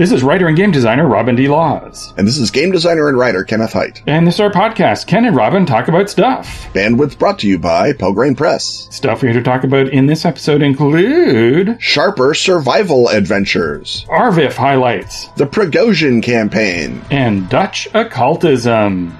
This is writer and game designer Robin D. Laws. And this is game designer and writer Kenneth Hite. And this is our podcast. Ken and Robin talk about stuff. Bandwidth brought to you by Pelgrane Press. Stuff we're here to talk about in this episode include Sharper Survival Adventures, Arvif highlights, the Prigozhin campaign, and Dutch occultism.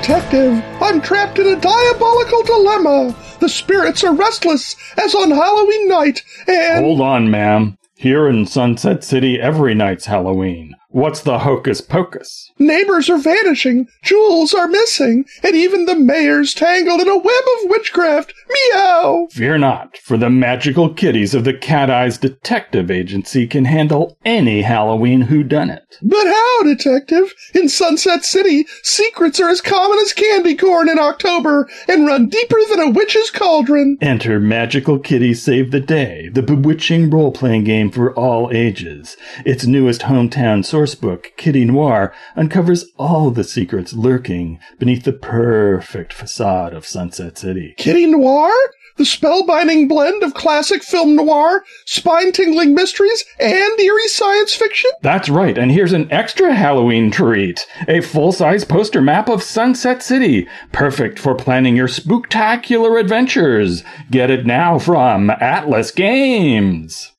Detective, I'm trapped in a diabolical dilemma. The spirits are restless, as on Halloween night, and. Hold on, ma'am. Here in Sunset City, every night's Halloween. What's the hocus pocus? Neighbors are vanishing, jewels are missing, and even the mayor's tangled in a web of witchcraft. Meow! Fear not, for the magical kitties of the Cat Eyes Detective Agency can handle any Halloween whodunit. But how, detective? In Sunset City, secrets are as common as candy corn in October and run deeper than a witch's cauldron. Enter Magical Kitty Save the Day, the bewitching role playing game for all ages. Its newest hometown sourcebook, Kitty Noir, uncovers all the secrets lurking beneath the perfect facade of Sunset City. Kitty Noir? The spellbinding blend of classic film noir, spine tingling mysteries, and eerie science fiction? That's right, and here's an extra Halloween treat a full size poster map of Sunset City, perfect for planning your spooktacular adventures. Get it now from Atlas Games.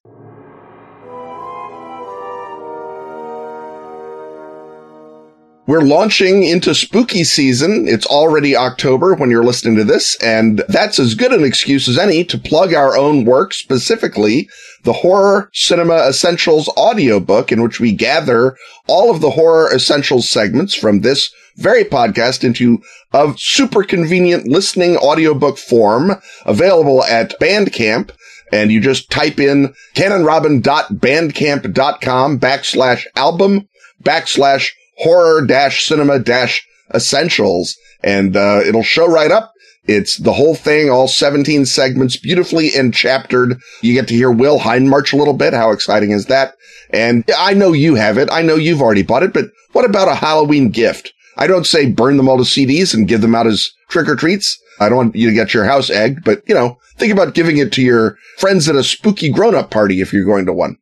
We're launching into spooky season. It's already October when you're listening to this, and that's as good an excuse as any to plug our own work, specifically the Horror Cinema Essentials audiobook, in which we gather all of the Horror Essentials segments from this very podcast into a super convenient listening audiobook form available at Bandcamp. And you just type in kenandrobin.bandcamp.com backslash album backslash horror dash cinema dash essentials and uh, it'll show right up. It's the whole thing all 17 segments beautifully enchaptered. You get to hear will hindmarch a little bit how exciting is that? And i know you have it. I know you've already bought it but what about a halloween gift? I don't say burn them all to cds and give them out as trick-or-treats i don't want you to get your house egged but you know think about giving it to your friends at a spooky grown-up party if you're going to one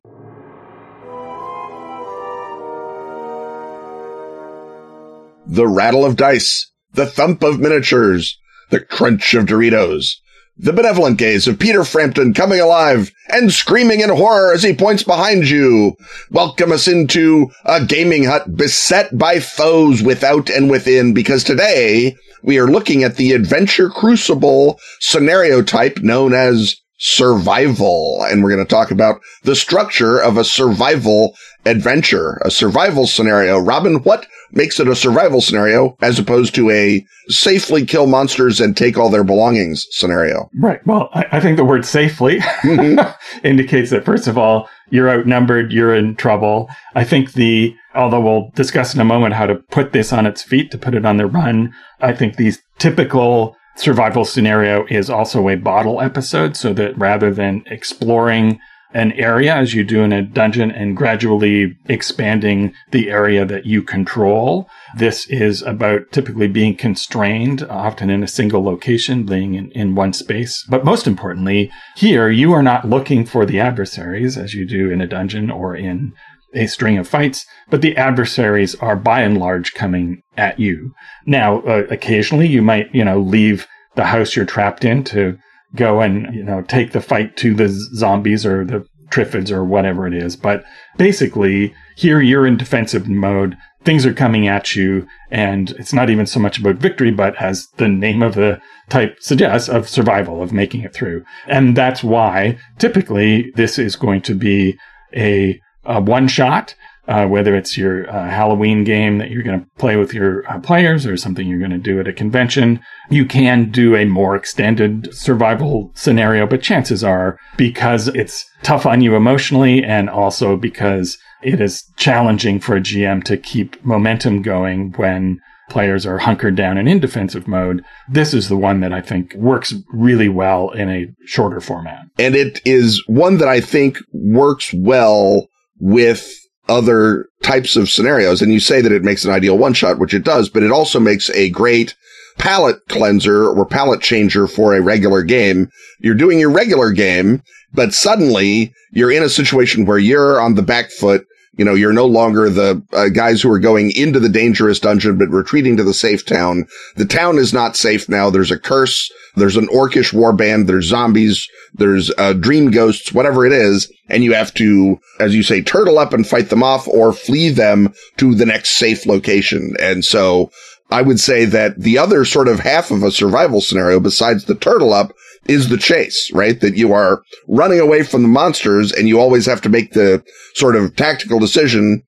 the rattle of dice, the thump of miniatures, the crunch of Doritos, the benevolent gaze of Peter Frampton coming alive and screaming in horror as he points behind you. Welcome us into a gaming hut beset by foes without and within because today we are looking at the adventure crucible scenario type known as survival. And we're going to talk about the structure of a survival adventure, a survival scenario. Robin, what makes it a survival scenario as opposed to a safely kill monsters and take all their belongings scenario? Right. Well, I, I think the word safely mm-hmm. indicates that, first of all, you're outnumbered, you're in trouble. I think the, although we'll discuss in a moment how to put this on its feet, to put it on the run, I think these typical survival scenario is also a bottle episode so that rather than exploring an area as you do in a dungeon and gradually expanding the area that you control. This is about typically being constrained, often in a single location, being in, in one space. But most importantly, here you are not looking for the adversaries as you do in a dungeon or in a string of fights, but the adversaries are by and large coming at you. Now, uh, occasionally you might, you know, leave the house you're trapped in to go and, you know, take the fight to the zombies or the triffids or whatever it is. But basically, here you're in defensive mode. Things are coming at you, and it's not even so much about victory, but as the name of the type suggests, of survival, of making it through. And that's why typically this is going to be a, a one shot uh, whether it's your uh, Halloween game that you're going to play with your uh, players or something you're going to do at a convention. You can do a more extended survival scenario, but chances are because it's tough on you emotionally and also because it is challenging for a GM to keep momentum going when players are hunkered down and in defensive mode. This is the one that I think works really well in a shorter format. And it is one that I think works well with other types of scenarios. And you say that it makes an ideal one shot, which it does, but it also makes a great palette cleanser or palette changer for a regular game. You're doing your regular game, but suddenly you're in a situation where you're on the back foot you know, you're no longer the uh, guys who are going into the dangerous dungeon, but retreating to the safe town. The town is not safe now. There's a curse. There's an orcish warband. There's zombies. There's uh, dream ghosts, whatever it is. And you have to, as you say, turtle up and fight them off or flee them to the next safe location. And so I would say that the other sort of half of a survival scenario besides the turtle up is the chase, right? That you are running away from the monsters and you always have to make the sort of tactical decision.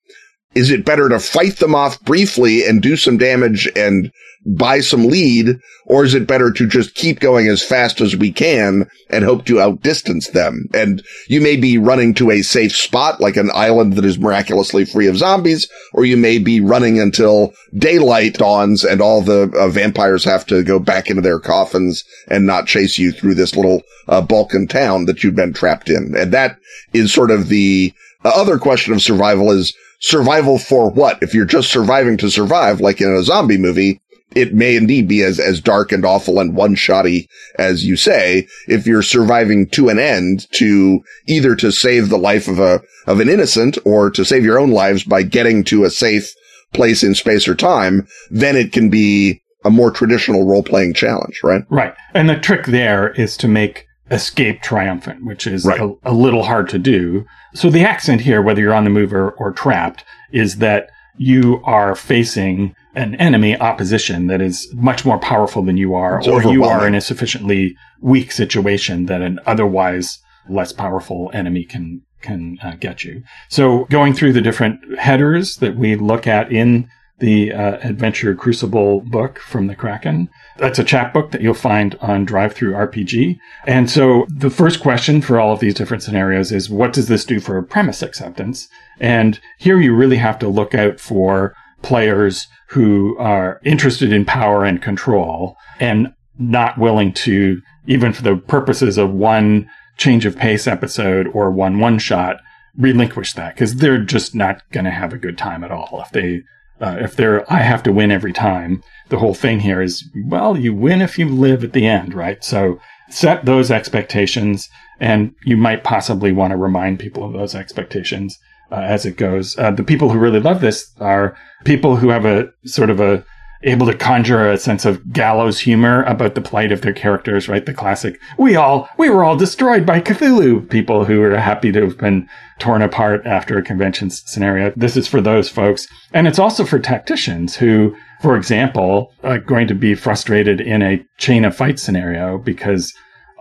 Is it better to fight them off briefly and do some damage and buy some lead, or is it better to just keep going as fast as we can and hope to outdistance them? And you may be running to a safe spot, like an island that is miraculously free of zombies, or you may be running until daylight dawns and all the uh, vampires have to go back into their coffins and not chase you through this little uh, Balkan town that you've been trapped in. And that is sort of the uh, other question of survival is survival for what? If you're just surviving to survive, like in a zombie movie, it may indeed be as, as dark and awful and one shotty as you say, if you're surviving to an end to either to save the life of a, of an innocent or to save your own lives by getting to a safe place in space or time, then it can be a more traditional role playing challenge, right? Right. And the trick there is to make escape triumphant, which is right. a, a, little hard to do. So the accent here, whether you're on the move or, or trapped, is that you are facing an enemy opposition that is much more powerful than you are, it's or you are in a sufficiently weak situation that an otherwise less powerful enemy can can uh, get you. So going through the different headers that we look at in the uh, Adventure Crucible book from the Kraken. That's a chapbook that you'll find on DriveThruRPG. And so the first question for all of these different scenarios is what does this do for premise acceptance? And here you really have to look out for players who are interested in power and control and not willing to, even for the purposes of one change of pace episode or one one shot, relinquish that because they're just not going to have a good time at all. If they, uh, if they're, I have to win every time. The whole thing here is, well, you win if you live at the end, right? So set those expectations and you might possibly want to remind people of those expectations uh, as it goes. Uh, the people who really love this are people who have a sort of a able to conjure a sense of gallows humor about the plight of their characters, right? The classic, we all, we were all destroyed by Cthulhu. People who are happy to have been torn apart after a convention scenario. This is for those folks. And it's also for tacticians who, for example, are going to be frustrated in a chain of fight scenario because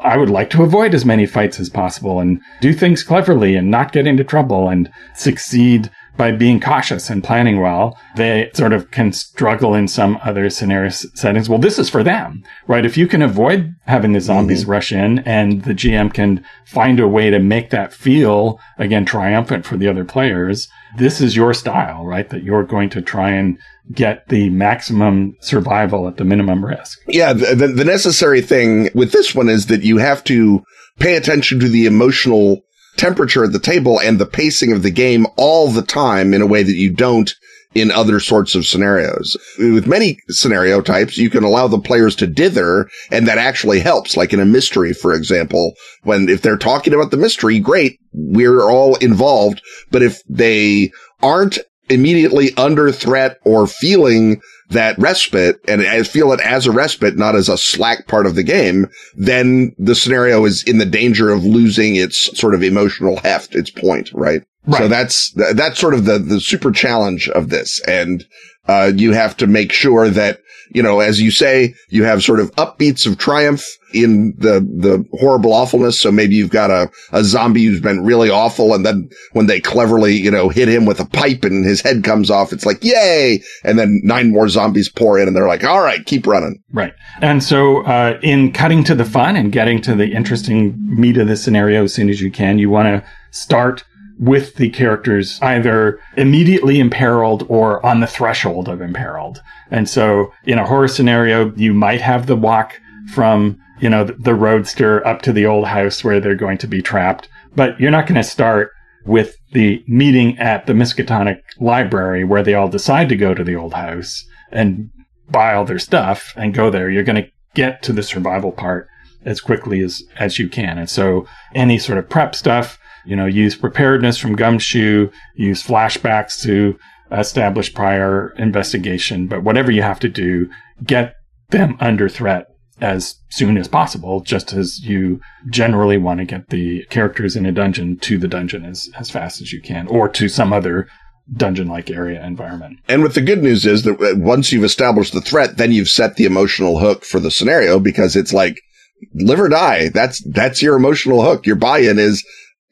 I would like to avoid as many fights as possible and do things cleverly and not get into trouble and succeed by being cautious and planning well. They sort of can struggle in some other scenario settings. Well, this is for them, right? If you can avoid having the zombies mm-hmm. rush in and the GM can find a way to make that feel again triumphant for the other players, this is your style, right? That you're going to try and get the maximum survival at the minimum risk. Yeah. The, the necessary thing with this one is that you have to pay attention to the emotional temperature at the table and the pacing of the game all the time in a way that you don't in other sorts of scenarios. With many scenario types, you can allow the players to dither and that actually helps. Like in a mystery, for example, when if they're talking about the mystery, great. We're all involved. But if they aren't immediately under threat or feeling that respite and I feel it as a respite, not as a slack part of the game, then the scenario is in the danger of losing its sort of emotional heft, its point, right? right. So that's, that's sort of the, the super challenge of this. And, uh, you have to make sure that you know, as you say, you have sort of upbeats of triumph in the, the horrible awfulness. So maybe you've got a, a zombie who's been really awful. And then when they cleverly, you know, hit him with a pipe and his head comes off, it's like, yay. And then nine more zombies pour in and they're like, all right, keep running. Right. And so, uh, in cutting to the fun and getting to the interesting meat of the scenario as soon as you can, you want to start with the characters either immediately imperiled or on the threshold of imperiled. And so in a horror scenario, you might have the walk from, you know, the roadster up to the old house where they're going to be trapped, but you're not going to start with the meeting at the Miskatonic library where they all decide to go to the old house and buy all their stuff and go there, you're going to get to the survival part as quickly as, as you can. And so any sort of prep stuff, you know, use preparedness from Gumshoe, use flashbacks to establish prior investigation, but whatever you have to do, get them under threat as soon as possible, just as you generally want to get the characters in a dungeon to the dungeon as, as fast as you can, or to some other dungeon like area environment. And with the good news is that uh, once you've established the threat, then you've set the emotional hook for the scenario because it's like live or die. That's, that's your emotional hook. Your buy-in is,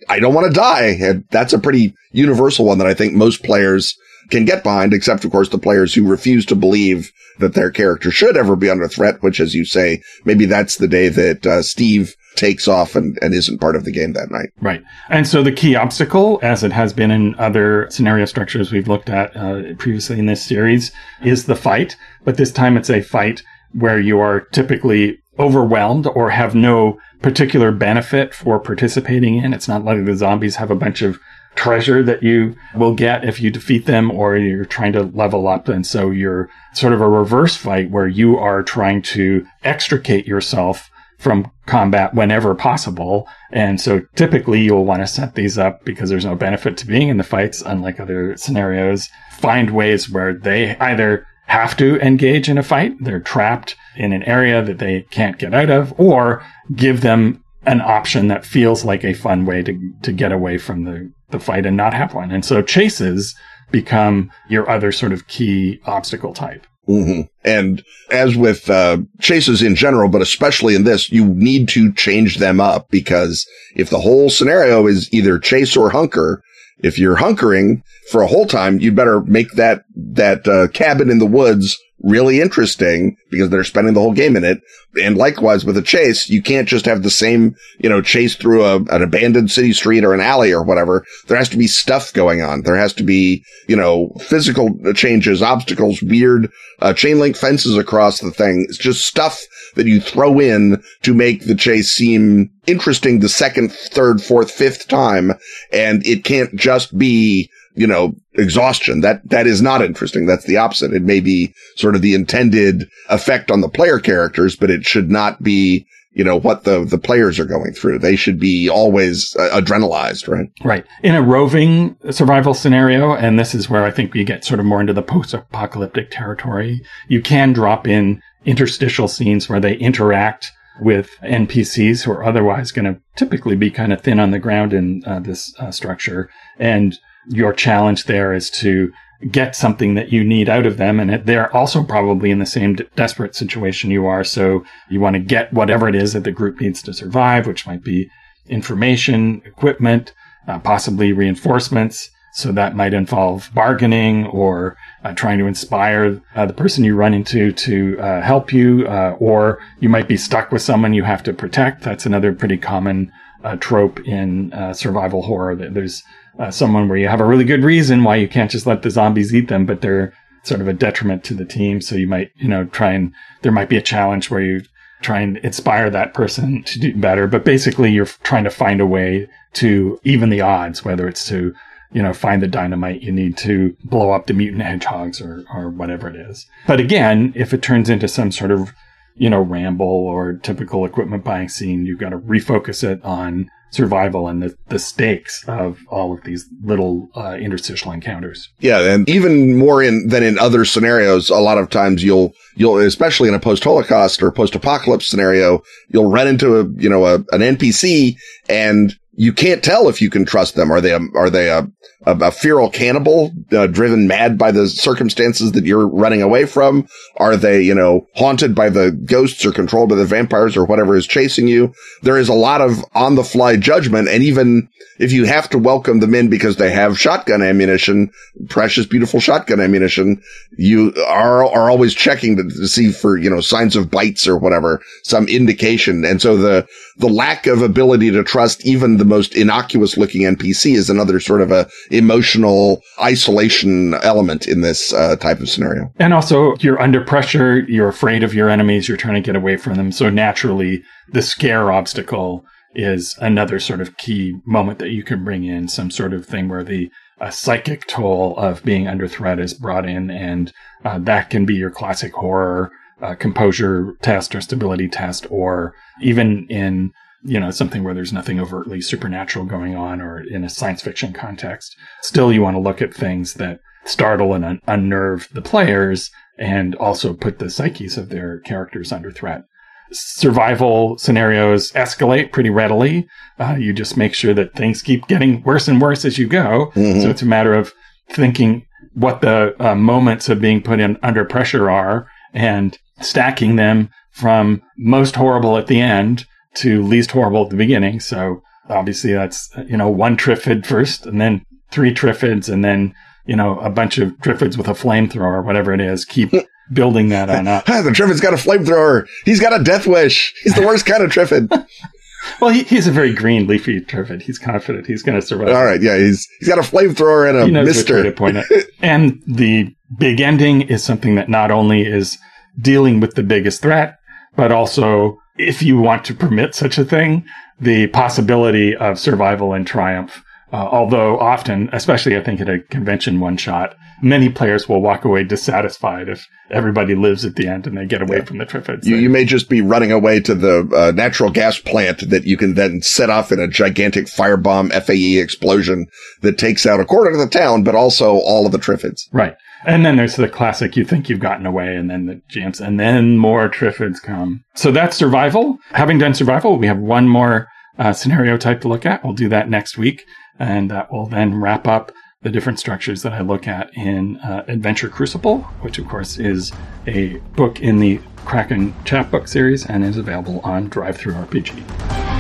I don't want to die. And that's a pretty universal one that I think most players can get behind, except of course the players who refuse to believe that their character should ever be under threat, which as you say, maybe that's the day that uh, Steve takes off and, and isn't part of the game that night. Right. And so the key obstacle, as it has been in other scenario structures we've looked at uh, previously in this series, is the fight. But this time it's a fight where you are typically overwhelmed or have no particular benefit for participating in. It's not like the zombies have a bunch of treasure that you will get if you defeat them or you're trying to level up. And so you're sort of a reverse fight where you are trying to extricate yourself from combat whenever possible. And so typically you'll want to set these up because there's no benefit to being in the fights, unlike other scenarios. Find ways where they either have to engage in a fight, they're trapped in an area that they can't get out of, or give them an option that feels like a fun way to, to get away from the, the fight and not have one. And so chases become your other sort of key obstacle type. Mm-hmm. And as with uh, chases in general, but especially in this, you need to change them up because if the whole scenario is either chase or hunker, if you're hunkering for a whole time, you'd better make that that uh, cabin in the woods really interesting because they're spending the whole game in it. And likewise with a chase, you can't just have the same, you know, chase through a, an abandoned city street or an alley or whatever. There has to be stuff going on. There has to be, you know, physical changes, obstacles, weird, uh, chain link fences across the thing. It's just stuff that you throw in to make the chase seem interesting the second, third, fourth, fifth time. And it can't just be, you know, exhaustion. That, that is not interesting. That's the opposite. It may be sort of the intended effect on the player characters, but it should not be, you know, what the, the players are going through. They should be always uh, adrenalized, right? Right. In a roving survival scenario, and this is where I think we get sort of more into the post-apocalyptic territory, you can drop in interstitial scenes where they interact with NPCs who are otherwise going to typically be kind of thin on the ground in uh, this uh, structure. And your challenge there is to get something that you need out of them. And they're also probably in the same desperate situation you are. So you want to get whatever it is that the group needs to survive, which might be information, equipment, uh, possibly reinforcements. So that might involve bargaining or uh, trying to inspire uh, the person you run into to uh, help you, uh, or you might be stuck with someone you have to protect. That's another pretty common uh, trope in survival horror. That there's uh, someone where you have a really good reason why you can't just let the zombies eat them, but they're sort of a detriment to the team. So you might, you know, try and there might be a challenge where you try and inspire that person to do better. But basically, you're trying to find a way to even the odds, whether it's to, you know, find the dynamite you need to blow up the mutant hedgehogs or, or whatever it is. But again, if it turns into some sort of, you know, ramble or typical equipment buying scene, you've got to refocus it on survival and the, the stakes of all of these little uh, interstitial encounters. Yeah, and even more in than in other scenarios, a lot of times you'll you'll especially in a post-Holocaust or post-apocalypse scenario, you'll run into a you know a, an NPC and you can't tell if you can trust them. Are they a, are they a, a, a feral cannibal uh, driven mad by the circumstances that you're running away from? Are they, you know, haunted by the ghosts or controlled by the vampires or whatever is chasing you? There is a lot of on the fly judgment. And even if you have to welcome them in because they have shotgun ammunition, precious, beautiful shotgun ammunition, you are, are always checking to, to see for, you know, signs of bites or whatever, some indication. And so the, the lack of ability to trust even the most innocuous looking NPC is another sort of a emotional isolation element in this uh, type of scenario. And also you're under pressure. You're afraid of your enemies. You're trying to get away from them. So naturally the scare obstacle is another sort of key moment that you can bring in some sort of thing where the uh, psychic toll of being under threat is brought in and uh, that can be your classic horror uh, composure test or stability test or even in you know, something where there's nothing overtly supernatural going on or in a science fiction context. Still, you want to look at things that startle and un- unnerve the players and also put the psyches of their characters under threat. Survival scenarios escalate pretty readily. Uh, you just make sure that things keep getting worse and worse as you go. Mm-hmm. So it's a matter of thinking what the uh, moments of being put in under pressure are and stacking them from most horrible at the end to least horrible at the beginning. So obviously that's, you know, one Triffid first and then three Triffids and then, you know, a bunch of Triffids with a flamethrower, whatever it is. Keep building that on up. the Triffid's got a flamethrower. He's got a death wish. He's the worst kind of Triffid. well, he, he's a very green, leafy Triffid. He's confident he's going to survive. All right. Yeah. He's, he's got a flamethrower and a he knows mister. Which way to point it. and the big ending is something that not only is dealing with the biggest threat, but also if you want to permit such a thing, the possibility of survival and triumph. Uh, although often, especially I think at a convention one shot, many players will walk away dissatisfied if everybody lives at the end and they get away yeah. from the Triffids. You, you, may just be running away to the uh, natural gas plant that you can then set off in a gigantic firebomb FAE explosion that takes out a quarter of the town, but also all of the Triffids. Right. And then there's the classic, you think you've gotten away, and then the jams, and then more Triffids come. So that's survival. Having done survival, we have one more uh, scenario type to look at. We'll do that next week, and that will then wrap up the different structures that I look at in uh, Adventure Crucible, which of course is a book in the Kraken chapbook series and is available on DriveThruRPG.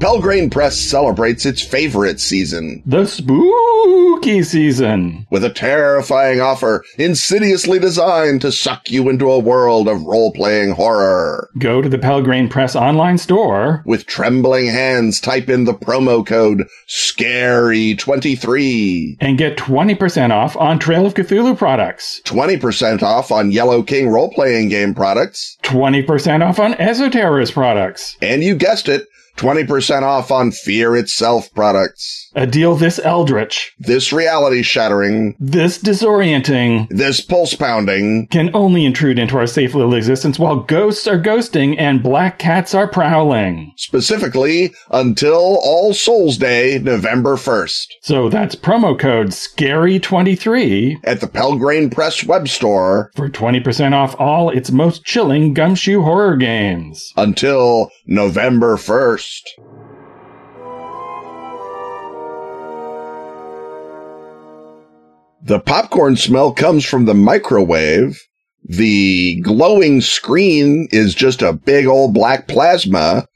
Pelgrane Press celebrates its favorite season. The spooky season. With a terrifying offer insidiously designed to suck you into a world of role-playing horror. Go to the Pelgrane Press online store. With trembling hands, type in the promo code SCARY23. And get 20% off on Trail of Cthulhu products. 20% off on Yellow King role-playing game products. 20% off on Esoterrorist products. And you guessed it, 20% off on Fear itself products. A deal this eldritch, this reality shattering, this disorienting, this pulse pounding can only intrude into our safe little existence while ghosts are ghosting and black cats are prowling. Specifically, until All Souls Day, November 1st. So that's promo code SCARY23 at the Pelgrane Press web store for 20% off all its most chilling gumshoe horror games. Until November 1st. The popcorn smell comes from the microwave. The glowing screen is just a big old black plasma.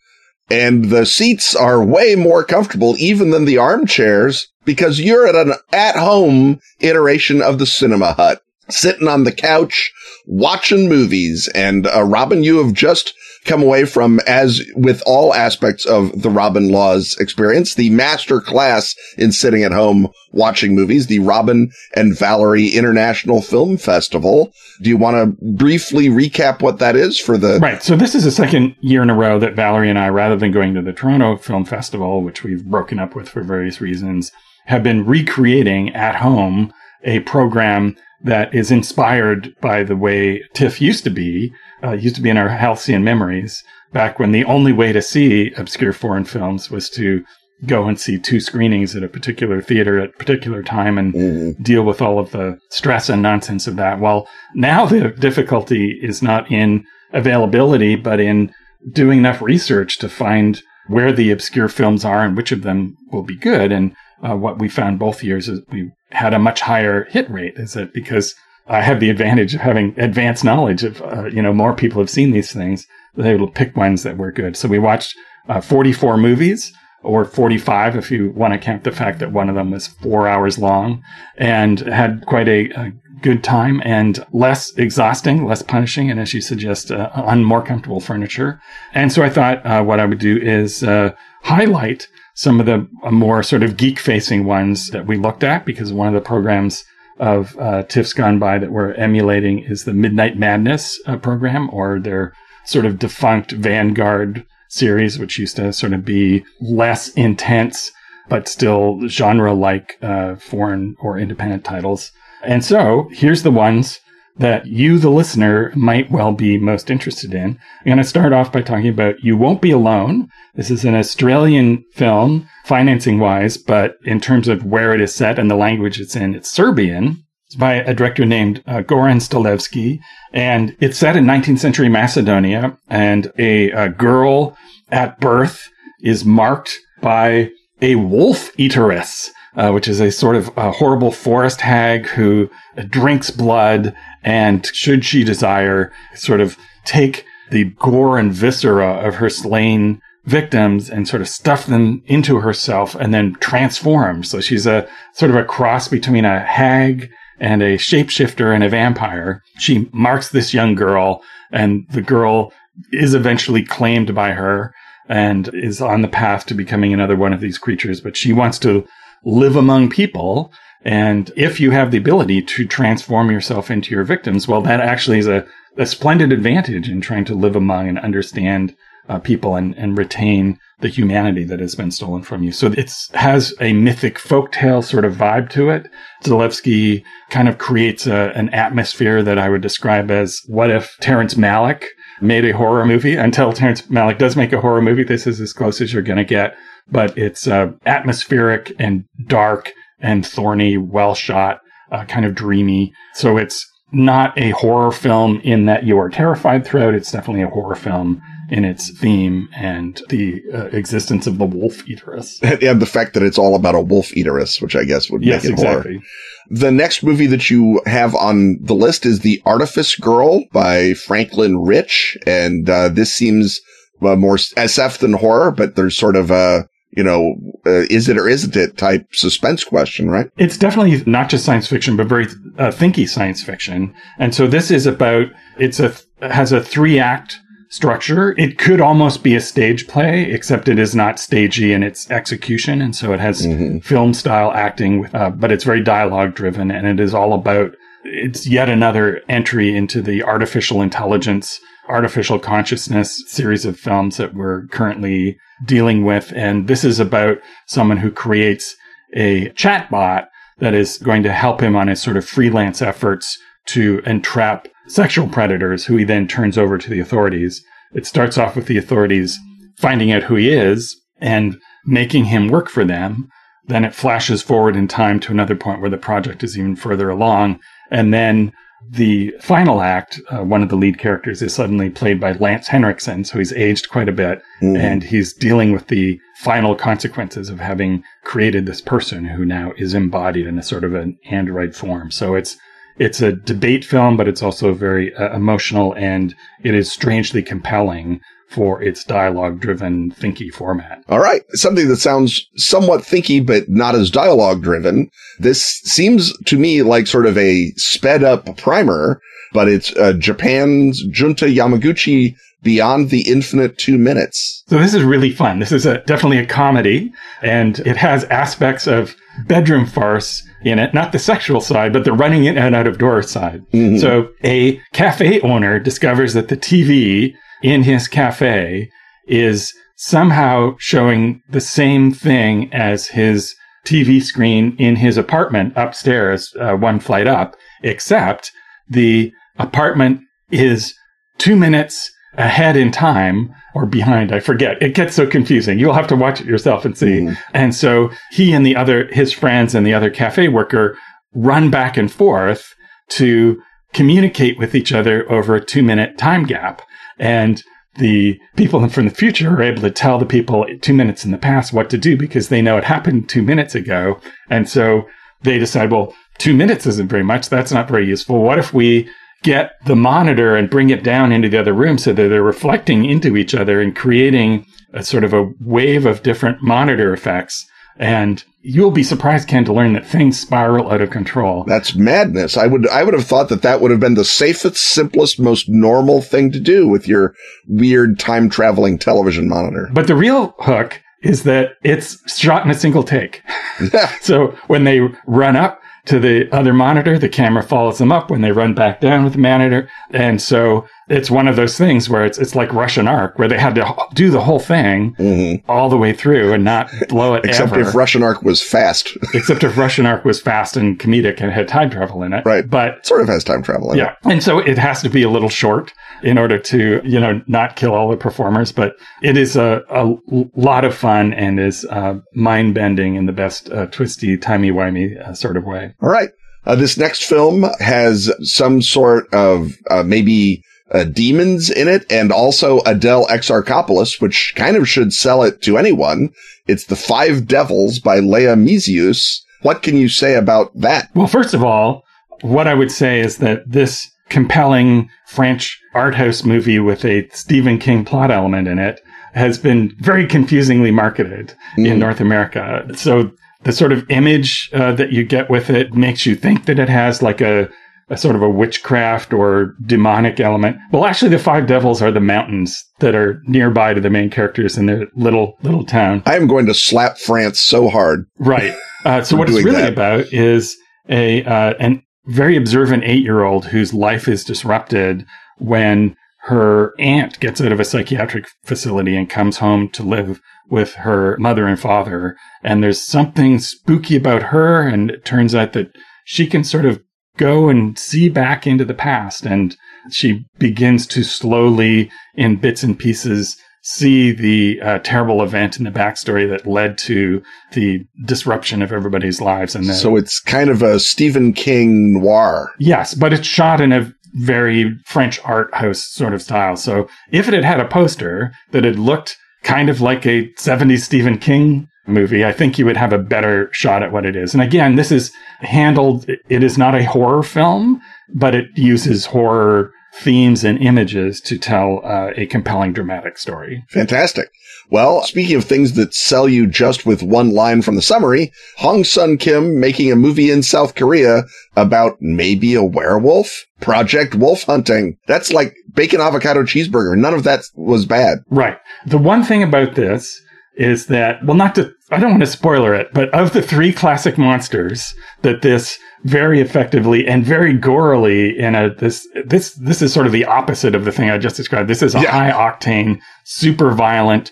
And the seats are way more comfortable even than the armchairs because you're at an at home iteration of the cinema hut, sitting on the couch, watching movies. And uh, Robin, you have just come away from, as with all aspects of the Robin Laws experience, the master class in sitting at home watching movies, the Robin and Valerie International Film Festival. Do you want to briefly recap what that is for the? Right. So this is the second year in a row that Valerie and I, rather than going to the Toronto Film Festival, which we've broken up with for various reasons, have been recreating at home a program that is inspired by the way TIFF used to be, uh, used to be in our halcyon memories back when the only way to see obscure foreign films was to go and see two screenings at a particular theater at a particular time and mm-hmm. deal with all of the stress and nonsense of that. Well, now the difficulty is not in availability, but in doing enough research to find where the obscure films are and which of them will be good. And uh, what we found both years is we had a much higher hit rate. Is it because I have the advantage of having advanced knowledge of, uh, you know, more people have seen these things. They will pick ones that were good. So we watched uh, 44 movies or 45 if you want to count the fact that one of them was four hours long and had quite a, a good time and less exhausting, less punishing, and as you suggest, uh, on more comfortable furniture. And so I thought uh, what I would do is uh, highlight some of the uh, more sort of geek facing ones that we looked at because one of the programs of uh, TIFF's gone by that we're emulating is the Midnight Madness uh, program or their sort of defunct Vanguard series, which used to sort of be less intense but still genre like uh, foreign or independent titles. And so here's the ones that you, the listener, might well be most interested in. I'm going to start off by talking about You Won't Be Alone. This is an Australian film, financing wise, but in terms of where it is set and the language it's in, it's Serbian. It's by a director named uh, Goran Stolevski, and it's set in 19th century Macedonia, and a, a girl at birth is marked by a wolf eateress uh, which is a sort of a horrible forest hag who drinks blood and, should she desire, sort of take the gore and viscera of her slain victims and sort of stuff them into herself and then transform. So she's a sort of a cross between a hag and a shapeshifter and a vampire. She marks this young girl and the girl is eventually claimed by her and is on the path to becoming another one of these creatures, but she wants to live among people. And if you have the ability to transform yourself into your victims, well, that actually is a, a splendid advantage in trying to live among and understand uh, people and, and retain the humanity that has been stolen from you. So it has a mythic folktale sort of vibe to it. Stolevski kind of creates a, an atmosphere that I would describe as what if Terrence Malick made a horror movie? Until Terrence Malick does make a horror movie, this is as close as you're going to get but it's uh, atmospheric and dark and thorny, well shot, uh, kind of dreamy. So it's not a horror film in that you are terrified throughout. It's definitely a horror film in its theme and the uh, existence of the wolf eateress. and the fact that it's all about a wolf eateress, which I guess would yes, make it exactly. horror. The next movie that you have on the list is The Artifice Girl by Franklin Ritch. And uh, this seems uh, more SF than horror, but there's sort of a you know, uh, is it or isn't it type suspense question, right? It's definitely not just science fiction, but very uh, thinky science fiction. And so this is about, it's a, has a three act structure. It could almost be a stage play, except it is not stagey in its execution. And so it has mm-hmm. film style acting, uh, but it's very dialogue driven and it is all about, it's yet another entry into the artificial intelligence artificial consciousness series of films that we're currently dealing with. And this is about someone who creates a chatbot that is going to help him on his sort of freelance efforts to entrap sexual predators who he then turns over to the authorities. It starts off with the authorities finding out who he is and making him work for them. Then it flashes forward in time to another point where the project is even further along. And then the final act, uh, one of the lead characters is suddenly played by Lance Henriksen, so he's aged quite a bit, mm-hmm. and he's dealing with the final consequences of having created this person who now is embodied in a sort of an android form. So it's it's a debate film, but it's also very uh, emotional, and it is strangely compelling for its dialogue driven thinky format. All right. Something that sounds somewhat thinky, but not as dialogue driven. This seems to me like sort of a sped up primer, but it's uh, Japan's Junta Yamaguchi Beyond the Infinite Two Minutes. So this is really fun. This is a, definitely a comedy and it has aspects of bedroom farce in it, not the sexual side, but the running in and out of doors side. Mm-hmm. So a cafe owner discovers that the TV in his cafe is somehow showing the same thing as his TV screen in his apartment upstairs, uh, one flight up, except the apartment is two minutes ahead in time or behind. I forget. It gets so confusing. You'll have to watch it yourself and see. Mm. And so he and the other, his friends and the other cafe worker run back and forth to communicate with each other over a two minute time gap. And the people from the future are able to tell the people two minutes in the past what to do because they know it happened two minutes ago. And so they decide, well, two minutes isn't very much. That's not very useful. What if we get the monitor and bring it down into the other room so that they're reflecting into each other and creating a sort of a wave of different monitor effects and you'll be surprised, Ken, to learn that things spiral out of control. That's madness. I would, I would have thought that that would have been the safest, simplest, most normal thing to do with your weird time traveling television monitor. But the real hook is that it's shot in a single take. so when they run up to the other monitor, the camera follows them up when they run back down with the monitor. And so it's one of those things where it's it's like Russian Ark, where they had to do the whole thing mm-hmm. all the way through and not blow it. Except ever. if Russian Ark was fast. Except if Russian Ark was fast and comedic and had time travel in it. Right. But sort of has time travel in yeah. it. Yeah. And so it has to be a little short in order to, you know, not kill all the performers. But it is a, a lot of fun and is uh, mind bending in the best uh, twisty, timey wimey uh, sort of way. All right. Uh, this next film has some sort of uh, maybe uh, demons in it and also Adele Exarchopoulos, which kind of should sell it to anyone. It's The Five Devils by Léa Mysius. What can you say about that? Well, first of all, what I would say is that this compelling French art house movie with a Stephen King plot element in it has been very confusingly marketed mm. in North America. So the sort of image uh, that you get with it makes you think that it has like a a sort of a witchcraft or demonic element. Well, actually, the five devils are the mountains that are nearby to the main characters in their little little town. I am going to slap France so hard. Right. Uh, so what it's really that. about is a uh, an very observant eight year old whose life is disrupted when her aunt gets out of a psychiatric facility and comes home to live with her mother and father. And there's something spooky about her. And it turns out that she can sort of go and see back into the past. And she begins to slowly, in bits and pieces, see the uh, terrible event in the backstory that led to the disruption of everybody's lives. And the, so it's kind of a Stephen King noir. Yes, but it's shot in a very French art house sort of style. So if it had had a poster that had looked kind of like a 70s Stephen King movie, I think you would have a better shot at what it is. And again, this is handled, it is not a horror film, but it uses horror themes and images to tell uh, a compelling dramatic story. Fantastic. Well, speaking of things that sell you just with one line from the summary, Hong Sun Kim making a movie in South Korea about maybe a werewolf? Project Wolf Hunting. That's like bacon avocado cheeseburger. None of that was bad. Right. The one thing about this is that, well, not to, I don't want to spoiler it, but of the three classic monsters that this very effectively and very gorily in a, this, this, this is sort of the opposite of the thing I just described. This is a yeah. high octane, super violent,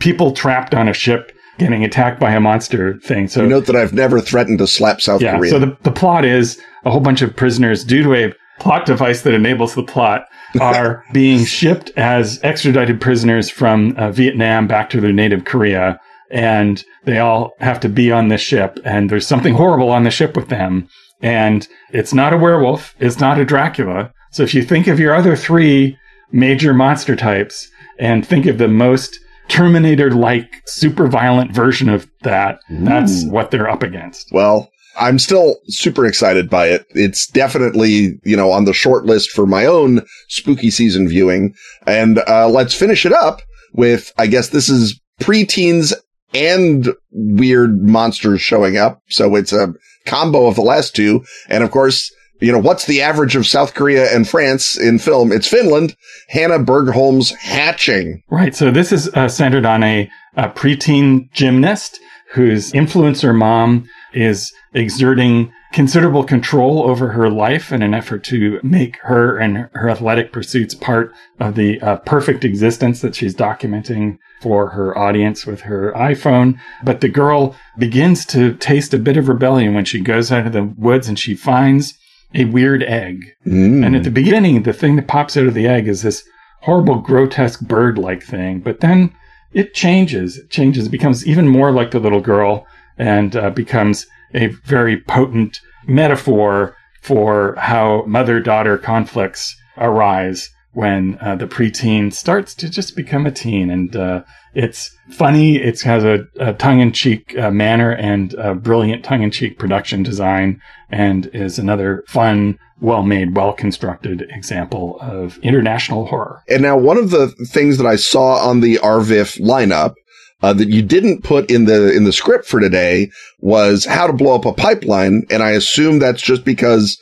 people trapped on a ship getting attacked by a monster thing. So you note that I've never threatened to slap South yeah, Korea. So the, the plot is a whole bunch of prisoners due to a plot device that enables the plot are being shipped as extradited prisoners from uh, Vietnam back to their native Korea. And they all have to be on this ship. And there's something horrible on the ship with them. And it's not a werewolf. It's not a Dracula. So if you think of your other three major monster types and think of the most Terminator like super violent version of that, Ooh. that's what they're up against. Well, I'm still super excited by it. It's definitely, you know, on the short list for my own spooky season viewing. And, uh, let's finish it up with, I guess this is preteens and weird monsters showing up. So it's a combo of the last two. And of course, you know, what's the average of South Korea and France in film? It's Finland. Hanna Bergholm's Hatching. Right. So this is uh, centered on a, a preteen gymnast whose influencer mom is exerting considerable control over her life in an effort to make her and her athletic pursuits part of the uh, perfect existence that she's documenting for her audience with her iPhone. But the girl begins to taste a bit of rebellion when she goes out of the woods and she finds a weird egg. Mm. And at the beginning, the thing that pops out of the egg is this horrible, grotesque bird like thing. But then it changes. It changes. It becomes even more like the little girl and uh, becomes a very potent metaphor for how mother daughter conflicts arise when uh, the preteen starts to just become a teen. And uh, it's funny. It has a, a tongue in cheek uh, manner and a brilliant tongue in cheek production design, and is another fun, well made, well constructed example of international horror. And now, one of the things that I saw on the RVIF lineup uh, that you didn't put in the in the script for today was how to blow up a pipeline, and I assume that's just because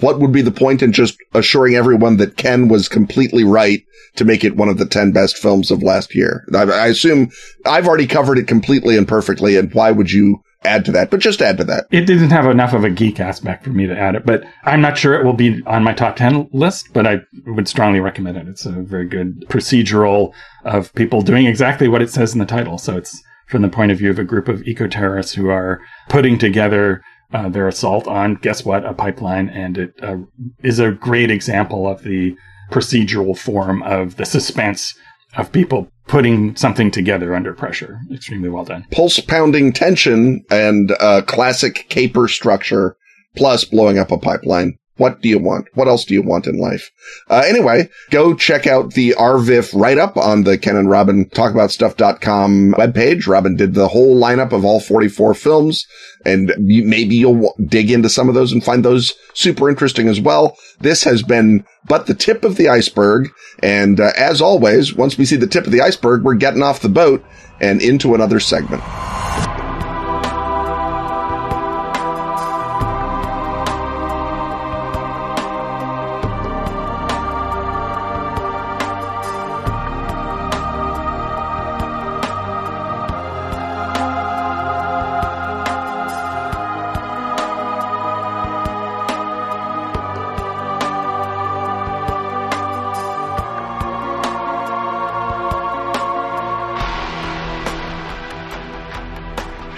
what would be the point in just assuring everyone that Ken was completely right to make it one of the 10 best films of last year? I, I assume I've already covered it completely and perfectly. And why would you add to that, but just add to that. It didn't have enough of a geek aspect for me to add it, but I'm not sure it will be on my top 10 list, but I would strongly recommend it. It's a very good procedural of people doing exactly what it says in the title. So it's from the point of view of a group of eco terrorists who are putting together uh, their assault on, guess what, a pipeline. And it uh, is a great example of the procedural form of the suspense of people putting something together under pressure. Extremely well done. Pulse pounding tension and uh, classic caper structure, plus blowing up a pipeline. What do you want? What else do you want in life? Uh, anyway, go check out the RVIF write up on the Ken and Robin talkaboutstuff.com webpage. Robin did the whole lineup of all 44 films and maybe you'll dig into some of those and find those super interesting as well. This has been but the tip of the iceberg. And uh, as always, once we see the tip of the iceberg, we're getting off the boat and into another segment.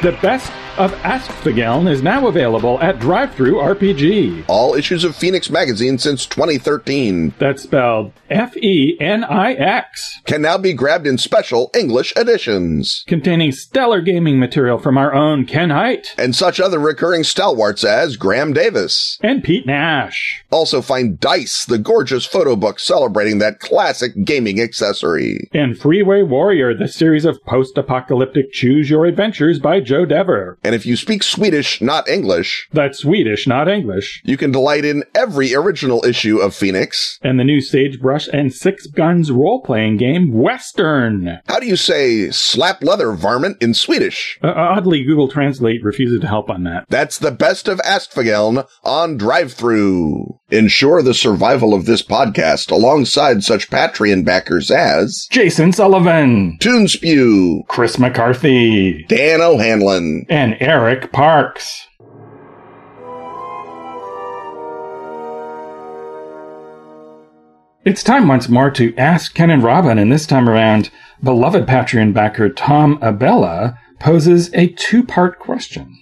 The best of Askfageln is now available at DriveThruRPG. All issues of Fenix magazine since 2013. That's spelled F-E-N-I-X. Can now be grabbed in special English editions. Containing stellar gaming material from our own Ken Hite. And such other recurring stalwarts as Graham Davis. And Pete Nash. Also find Dice, the gorgeous photo book celebrating that classic gaming accessory. And Freeway Warrior, the series of post-apocalyptic choose your adventures by Joe Dever. And if you speak Swedish, not English, that's Swedish, not English, you can delight in every original issue of Fenix. And the new Sagebrush and Six Guns role playing game, Western. How do you say slap leather varmint in Swedish? Uh, oddly, Google Translate refuses to help on that. That's the best of Askfageln on Drive-Thru. Ensure the survival of this podcast alongside such Patreon backers as Jason Sullivan, Toonspew, Chris McCarthy, Dan O'Hanlon, and Eric Parks. It's time once more to ask Ken and Robin, and this time around, beloved Patreon backer Tom Abella poses a two part question.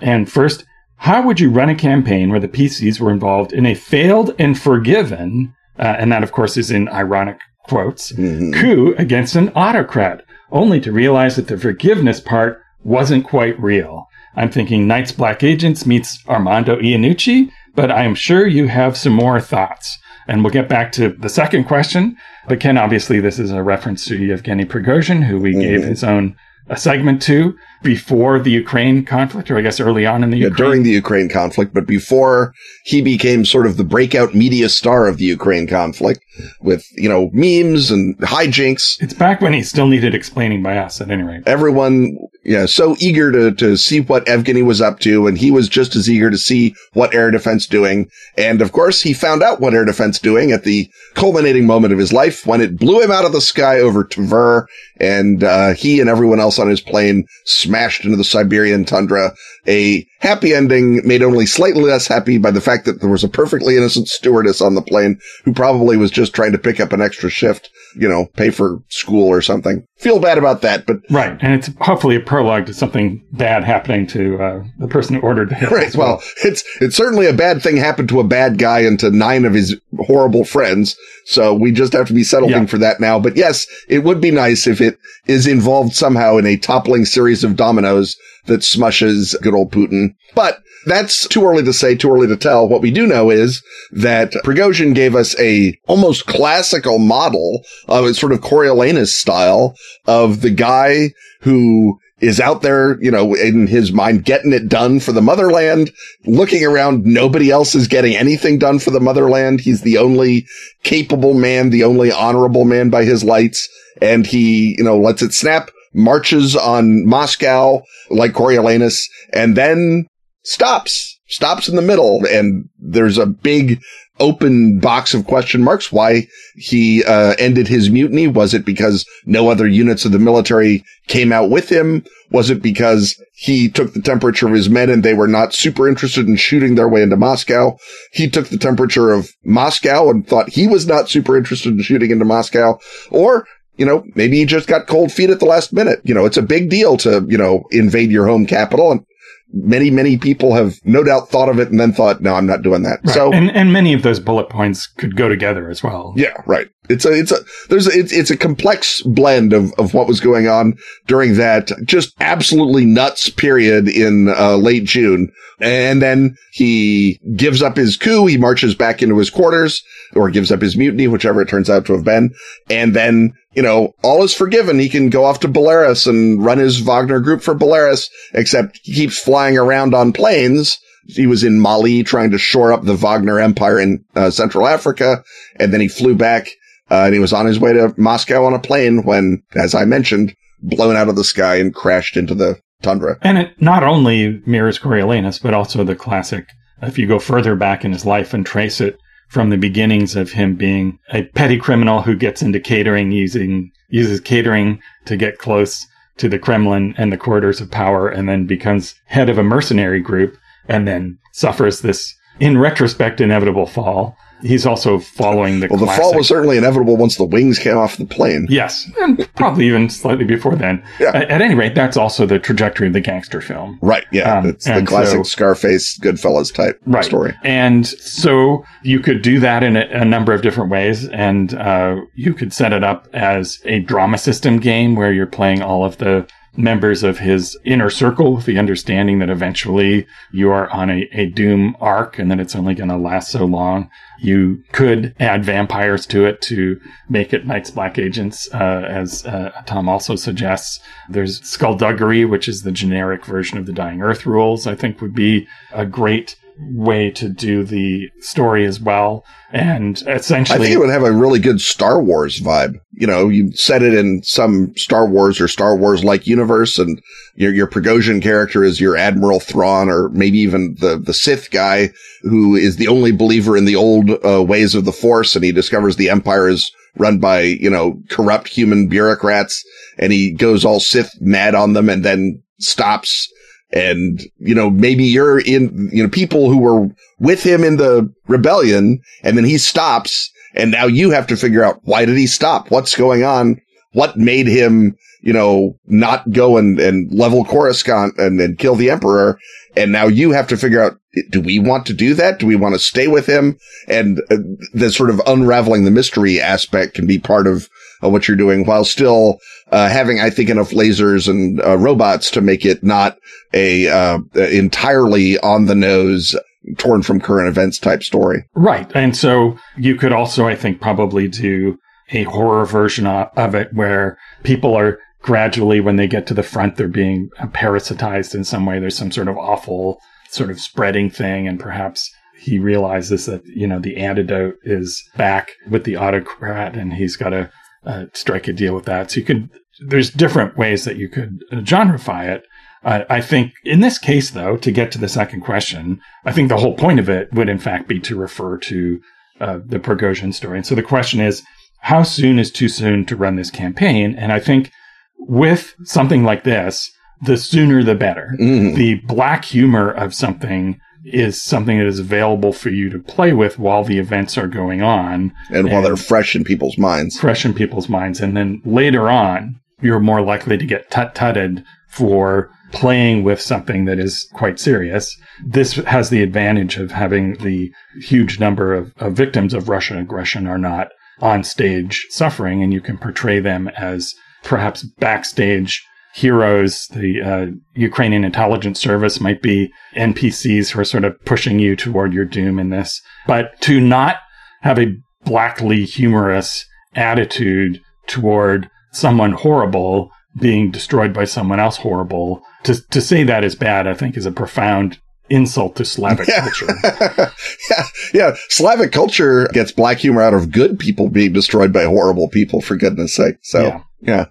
And first, how would you run a campaign where the PCs were involved in a failed and forgiven, uh, and that of course is in ironic quotes, mm-hmm. coup against an autocrat, only to realize that the forgiveness part wasn't quite real? I'm thinking Night's Black Agents meets Armando Iannucci, but I am sure you have some more thoughts. And we'll get back to the second question. But Ken, obviously, this is a reference to Yevgeny Prigozhin, who we mm-hmm. gave his own a segment to before the Ukraine conflict, or I guess early on in the yeah, Ukraine. during the Ukraine conflict, but before he became sort of the breakout media star of the Ukraine conflict with, you know, memes and hijinks. It's back when he still needed explaining by us at any rate. Everyone, yeah, so eager to, to see what Evgeny was up to. And he was just as eager to see what air defense doing. And of course, he found out what air defense doing at the culminating moment of his life when it blew him out of the sky over Tver. And, uh, he and everyone else on his plane smashed into the Siberian tundra. A happy ending made only slightly less happy by the fact that there was a perfectly innocent stewardess on the plane who probably was just trying to pick up an extra shift, you know, pay for school or something. Feel bad about that, but right, and it's hopefully a prologue to something bad happening to uh, the person who ordered it. Right. Well. well, it's it's certainly a bad thing happened to a bad guy and to nine of his horrible friends. So we just have to be settling yeah. for that now. But yes, it would be nice if it is involved somehow in a toppling series of dominoes that smushes good old Putin. But that's too early to say, too early to tell. What we do know is that Prigozhin gave us a almost classical model of a sort of Coriolanus style of the guy who is out there, you know, in his mind, getting it done for the motherland, looking around. Nobody else is getting anything done for the motherland. He's the only capable man, the only honorable man by his lights. And he, you know, lets it snap marches on Moscow like Coriolanus and then stops stops in the middle and there's a big open box of question marks why he uh, ended his mutiny. Was it because no other units of the military came out with him? Was it because he took the temperature of his men and they were not super interested in shooting their way into Moscow? He took the temperature of Moscow and thought he was not super interested in shooting into Moscow. Or you know, maybe he just got cold feet at the last minute. You know, it's a big deal to, you know, invade your home capital. And many, many people have no doubt thought of it and then thought, no, I'm not doing that. Right. So, and, and many of those bullet points could go together as well. yeah, right. It's a, it's a, there's a, it's, it's a complex blend of, of what was going on during that just absolutely nuts period in uh, late June. And then he gives up his coup. He marches back into his quarters or gives up his mutiny, whichever it turns out to have been. And then, you know, all is forgiven. He can go off to Belarus and run his Wagner group for Belarus, except he keeps flying around on planes. He was in Mali trying to shore up the Wagner empire in uh, Central Africa. And then he flew back uh, and he was on his way to Moscow on a plane when, as I mentioned, blown out of the sky and crashed into the tundra. And it not only mirrors Coriolanus, but also the classic, if you go further back in his life and trace it from the beginnings of him being a petty criminal who gets into catering using, uses catering to get close to the Kremlin and the corridors of power and then becomes head of a mercenary group and then suffers this, in retrospect, inevitable fall. He's also following the Well, the classic- fall was certainly inevitable once the wings came off the plane. Yes, and probably even slightly before then. Yeah. At, at any rate, that's also the trajectory of the gangster film. Right. Yeah. Um, it's the classic so- Scarface, Goodfellas type Right. story. And so you could do that in a, a number of different ways. And uh, you could set it up as a drama system game where you're playing all of the members of his inner circle with the understanding that eventually you are on a, a doom arc and that it's only going to last so long. You could add vampires to it to make it Night's Black Agents, uh, as uh, Tom also suggests. There's Skulduggery, which is the generic version of the Dying Earth rules, I think would be a great way to do the story as well. And essentially, I think it would have a really good Star Wars vibe. You know, you set it in some Star Wars or Star Wars like universe and your, your Prigozhin character is your Admiral Thrawn or maybe even the, the Sith guy who is the only believer in the old uh, ways of the Force and he discovers the Empire is run by, you know, corrupt human bureaucrats and he goes all Sith mad on them and then stops and, you know, maybe you're in, you know, people who were with him in the rebellion and then he stops and now you have to figure out why did he stop? What's going on? What made him, you know, not go and, and level Coruscant and, and kill the emperor? And now you have to figure out, do we want to do that? Do we want to stay with him? And uh, the sort of unraveling the mystery aspect can be part of uh, what you're doing while still uh, having, I think, enough lasers and uh, robots to make it not a uh, entirely on the nose, torn from current events type story. Right. And so you could also, I think, probably do a horror version of it where people are gradually, when they get to the front, they're being parasitized in some way. There's some sort of awful sort of spreading thing. And perhaps he realizes that, you know, the antidote is back with the autocrat and he's got to uh, strike a deal with that. So you could, there's different ways that you could uh, genreify it. Uh, I think in this case, though, to get to the second question, I think the whole point of it would, in fact, be to refer to uh, the Prigozhin story. And so the question is, how soon is too soon to run this campaign? And I think with something like this, the sooner the better. Mhm. The black humor of something is something that is available for you to play with while the events are going on And while they're fresh in people's minds. fresh in people's minds. And then later on, you're more likely to get tut tutted for playing with something that is quite serious. This has the advantage of having the huge number of, of victims of Russian aggression are not on stage suffering, and you can portray them as perhaps backstage heroes. The uh, Ukrainian intelligence service might be NPCs who are sort of pushing you toward your doom in this. But to not have a blackly humorous attitude toward someone horrible being destroyed by someone else horrible, to, to say that is bad, I think is a profound insult to Slavic Yeah. culture. yeah, yeah. Slavic culture gets black humor out of good people being destroyed by horrible people, for goodness sake. So, Yeah. yeah.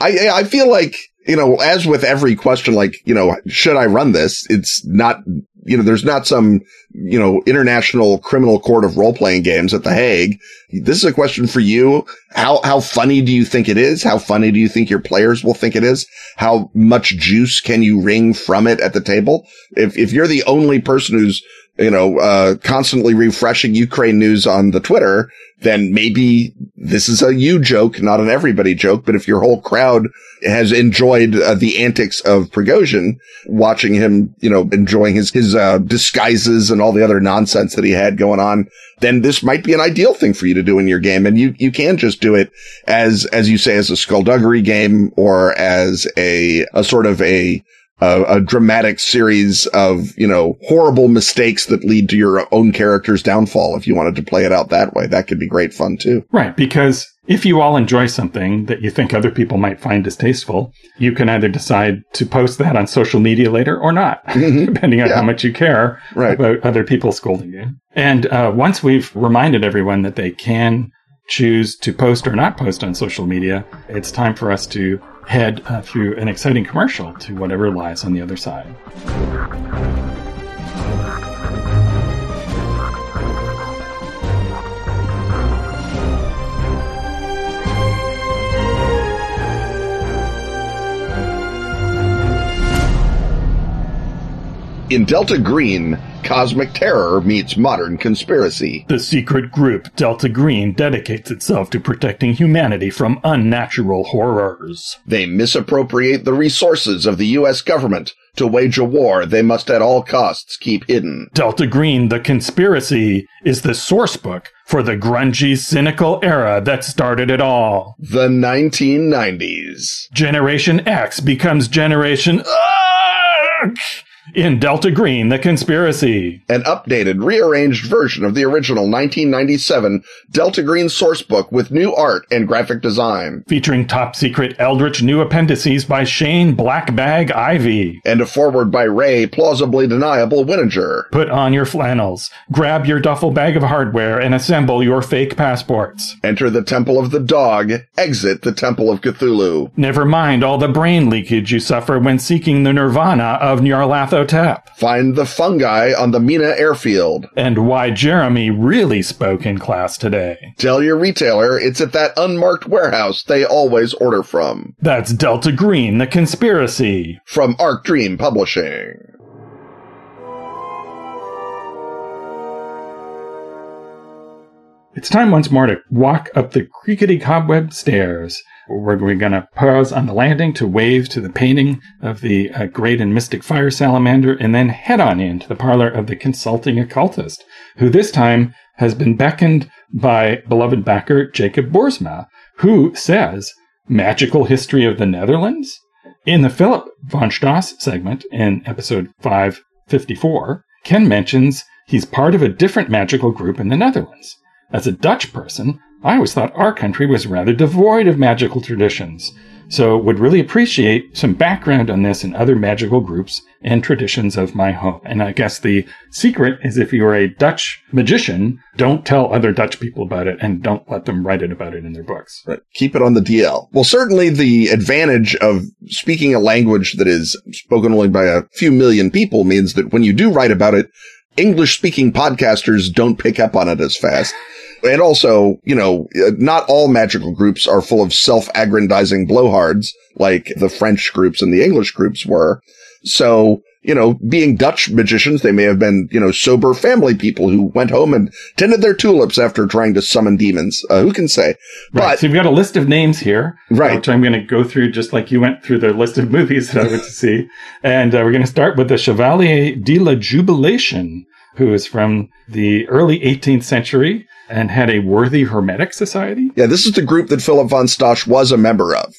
I, I feel like, you know, as with every question, like, you know, should I run this? It's not you know, there's not some, you know, international criminal court of role playing games at The Hague. This is a question for you. How, how funny do you think it is? How funny do you think your players will think it is? How much juice can you wring from it at the table? If, if you're the only person who's, you know, uh, constantly refreshing Ukraine news on the Twitter, then maybe this is a you joke, not an everybody joke. But if your whole crowd has enjoyed uh, the antics of Prigozhin, watching him, you know, enjoying his, his, uh, disguises and all the other nonsense that he had going on, then this might be an ideal thing for you to do in your game. And you, you can just do it as, as you say, as a skulduggery game or as a, a sort of a, a, a, dramatic series of, you know, horrible mistakes that lead to your own character's downfall. If you wanted to play it out that way, that could be great fun too. Right. Because if you all enjoy something that you think other people might find distasteful, you can either decide to post that on social media later or not, mm-hmm. depending on yeah. how much you care right. about other people scolding you. And uh, once we've reminded everyone that they can choose to post or not post on social media, it's time for us to head uh, through an exciting commercial to whatever lies on the other side. In Delta Green, cosmic terror meets modern conspiracy. The secret group Delta Green dedicates itself to protecting humanity from unnatural horrors. They misappropriate the resources of the U.S. government to wage a war they must at all costs keep hidden. Delta Green, the conspiracy, is the source book for the grungy, cynical era that started it all. The 1990s. Generation X becomes Generation. Ugh! In Delta Green, The Conspiracy. An updated, rearranged version of the original 1997 Delta Green sourcebook with new art and graphic design. Featuring top secret eldritch new appendices by Shane Blackbag Ivey. And a foreword by Ray Plausibly Deniable Winninger. Put on your flannels, grab your duffel bag of hardware, and assemble your fake passports. Enter the Temple of the Dog, exit the Temple of Cthulhu. Never mind all the brain leakage you suffer when seeking the nirvana of Nyarlathotep Tap. Find the fungi on the Mina airfield. And why Jeremy really spoke in class today. Tell your retailer it's at that unmarked warehouse they always order from. That's Delta Green, the conspiracy. From Arc Dream Publishing. It's time once more to walk up the creaky cobweb stairs we're, we're going to pause on the landing to wave to the painting of the uh, great and mystic fire salamander and then head on into the parlor of the consulting occultist, who this time has been beckoned by beloved backer Jacob Boersma, who says, Magical History of the Netherlands? In the Philip von Stosch segment in episode 554, Ken mentions he's part of a different magical group in the Netherlands. As a Dutch person, I always thought our country was rather devoid of magical traditions, so would really appreciate some background on this and other magical groups and traditions of my home. And I guess the secret is if you're a Dutch magician, don't tell other Dutch people about it and don't let them write it about it in their books. Right. Keep it on the DL. Well, certainly the advantage of speaking a language that is spoken only by a few million people means that when you do write about it, English speaking podcasters don't pick up on it as fast. And also, you know, not all magical groups are full of self-aggrandizing blowhards like the French groups and the English groups were. So, you know, being Dutch magicians, they may have been, you know, sober family people who went home and tended their tulips after trying to summon demons. Uh, who can say? Right. But, so you've got a list of names here. Right. Which I'm going to go through just like you went through the list of movies that I went to see. And uh, we're going to start with the Chevalier de la Jubilation, who is from the early 18th century and had a worthy hermetic society. Yeah, this is the group that Philip von Stosch was a member of.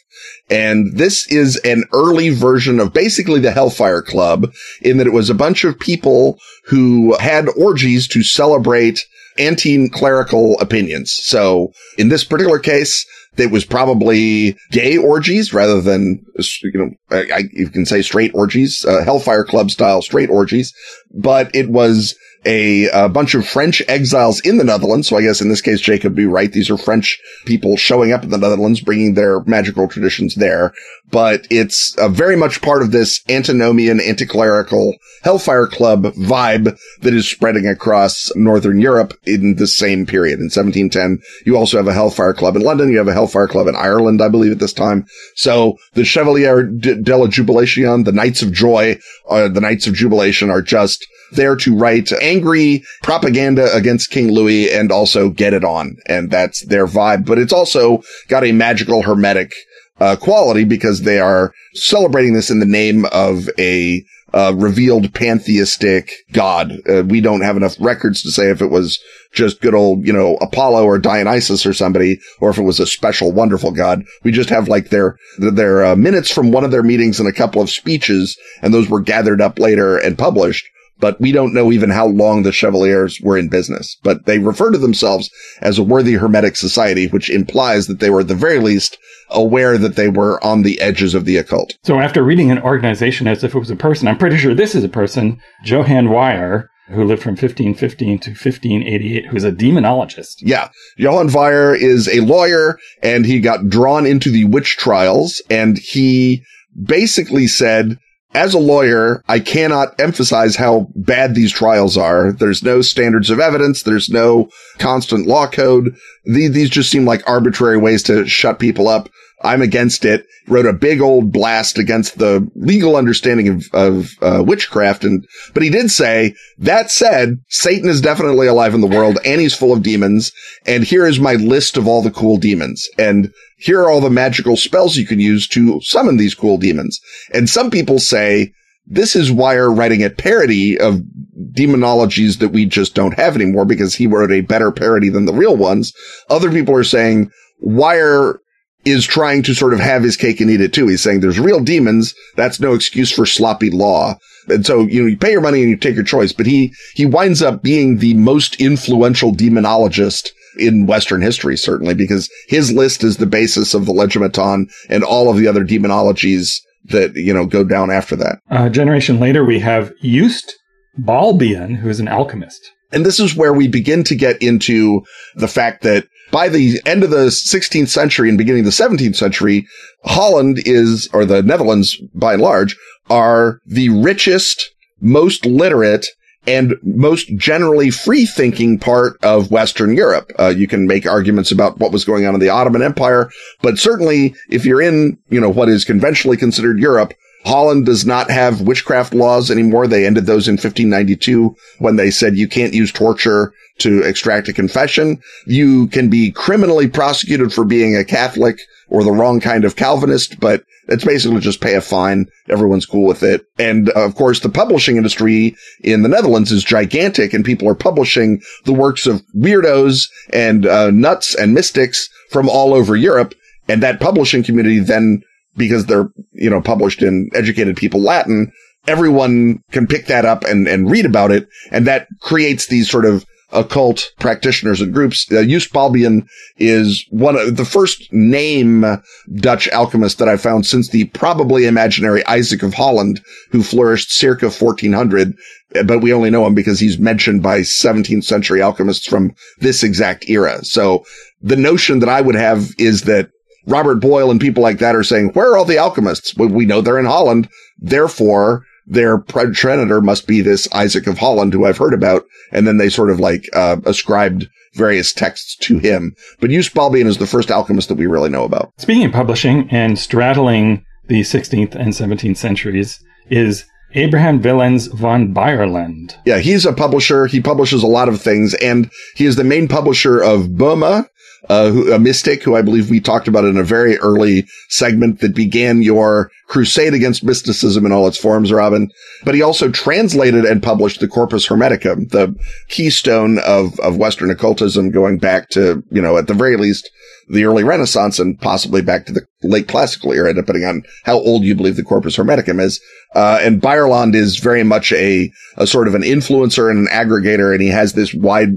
And this is an early version of basically the Hellfire Club in that it was a bunch of people who had orgies to celebrate anti-clerical opinions. So in this particular case, it was probably gay orgies rather than, you know, I, you can say straight orgies, uh, Hellfire Club style straight orgies, but it was a, a, bunch of French exiles in the Netherlands. So I guess in this case, Jacob would be right. These are French people showing up in the Netherlands, bringing their magical traditions there. But it's uh, very much part of this antinomian, anti-clerical Hellfire Club vibe that is spreading across Northern Europe in the same period. In 1710, you also have a Hellfire Club in London. You have a Hellfire Club in Ireland, I believe, at this time. So the Chevalier de la Jubilation, the Knights of Joy, uh, the Knights of Jubilation are just there to write angry propaganda against King Louis and also get it on. And that's their vibe. But it's also got a magical hermetic uh, quality because they are celebrating this in the name of a uh, revealed pantheistic god. Uh, we don't have enough records to say if it was just good old, you know, Apollo or Dionysus or somebody, or if it was a special, wonderful god. We just have like their, their uh, minutes from one of their meetings and a couple of speeches, and those were gathered up later and published but we don't know even how long the Chevaliers were in business. But they refer to themselves as a worthy Hermetic society, which implies that they were at the very least aware that they were on the edges of the occult. So after reading an organization as if it was a person, I'm pretty sure this is a person, Johann Weyer, who lived from 1515 to 1588, who's a demonologist. Yeah. Johann Weyer is a lawyer and he got drawn into the witch trials and he basically said, as a lawyer, I cannot emphasize how bad these trials are. There's no standards of evidence. There's no constant law code. These, these just seem like arbitrary ways to shut people up. I'm against it. Wrote a big old blast against the legal understanding of, of uh, witchcraft. And, but he did say, that said, Satan is definitely alive in the world and he's full of demons. And here is my list of all the cool demons. And here are all the magical spells you can use to summon these cool demons. And some people say, this is Weyer writing a parody of demonologies that we just don't have anymore because he wrote a better parody than the real ones. Other people are saying Weyer is trying to sort of have his cake and eat it too. He's saying there's real demons. That's no excuse for sloppy law. And so, you know, you pay your money and you take your choice, but he, he winds up being the most influential demonologist in Western history, certainly, because his list is the basis of the Lemegeton and all of the other demonologies that, you know, go down after that. A generation later, we have Just Balbian, who is an alchemist. And this is where we begin to get into the fact that by the end of the 16th century and beginning of the 17th century, Holland is, or the Netherlands by and large, are the richest, most literate, and most generally free thinking part of Western Europe. Uh, you can make arguments about what was going on in the Ottoman Empire, but certainly if you're in, you know, what is conventionally considered Europe, Holland does not have witchcraft laws anymore. They ended those in 1592 when they said you can't use torture to extract a confession. You can be criminally prosecuted for being a Catholic or the wrong kind of Calvinist, but it's basically just pay a fine. Everyone's cool with it. And uh, of course, the publishing industry in the Netherlands is gigantic and people are publishing the works of weirdos and uh, nuts and mystics from all over Europe. And that publishing community then, because they're, you know, published in educated people Latin, everyone can pick that up and, and read about it. And that creates these sort of occult practitioners and groups. Uh, Just Balbian is one of the first name Dutch alchemist that I found since the probably imaginary Isaac of Holland, who flourished circa 1400. But we only know him because he's mentioned by 17th century alchemists from this exact era. So the notion that I would have is that Robert Boyle and people like that are saying, where are all the alchemists? Well, we know they're in Holland. Therefore, their progenitor must be this Isaac of Holland who I've heard about. And then they sort of like, uh, ascribed various texts to him. But Balbian is the first alchemist that we really know about. Speaking of publishing and straddling the 16th and 17th centuries is Abraham Willens von Beyerland. Yeah, he's a publisher. He publishes a lot of things and he is the main publisher of Boehme, uh, a mystic who I believe we talked about in a very early segment that began your crusade against mysticism in all its forms, Robin. But he also translated and published the Corpus Hermeticum, the keystone of, of Western occultism going back to, you know, at the very least, the early Renaissance and possibly back to the late classical era, depending on how old you believe the Corpus Hermeticum is. Uh, and Beyerland is very much a, a sort of an influencer and an aggregator, and he has this wide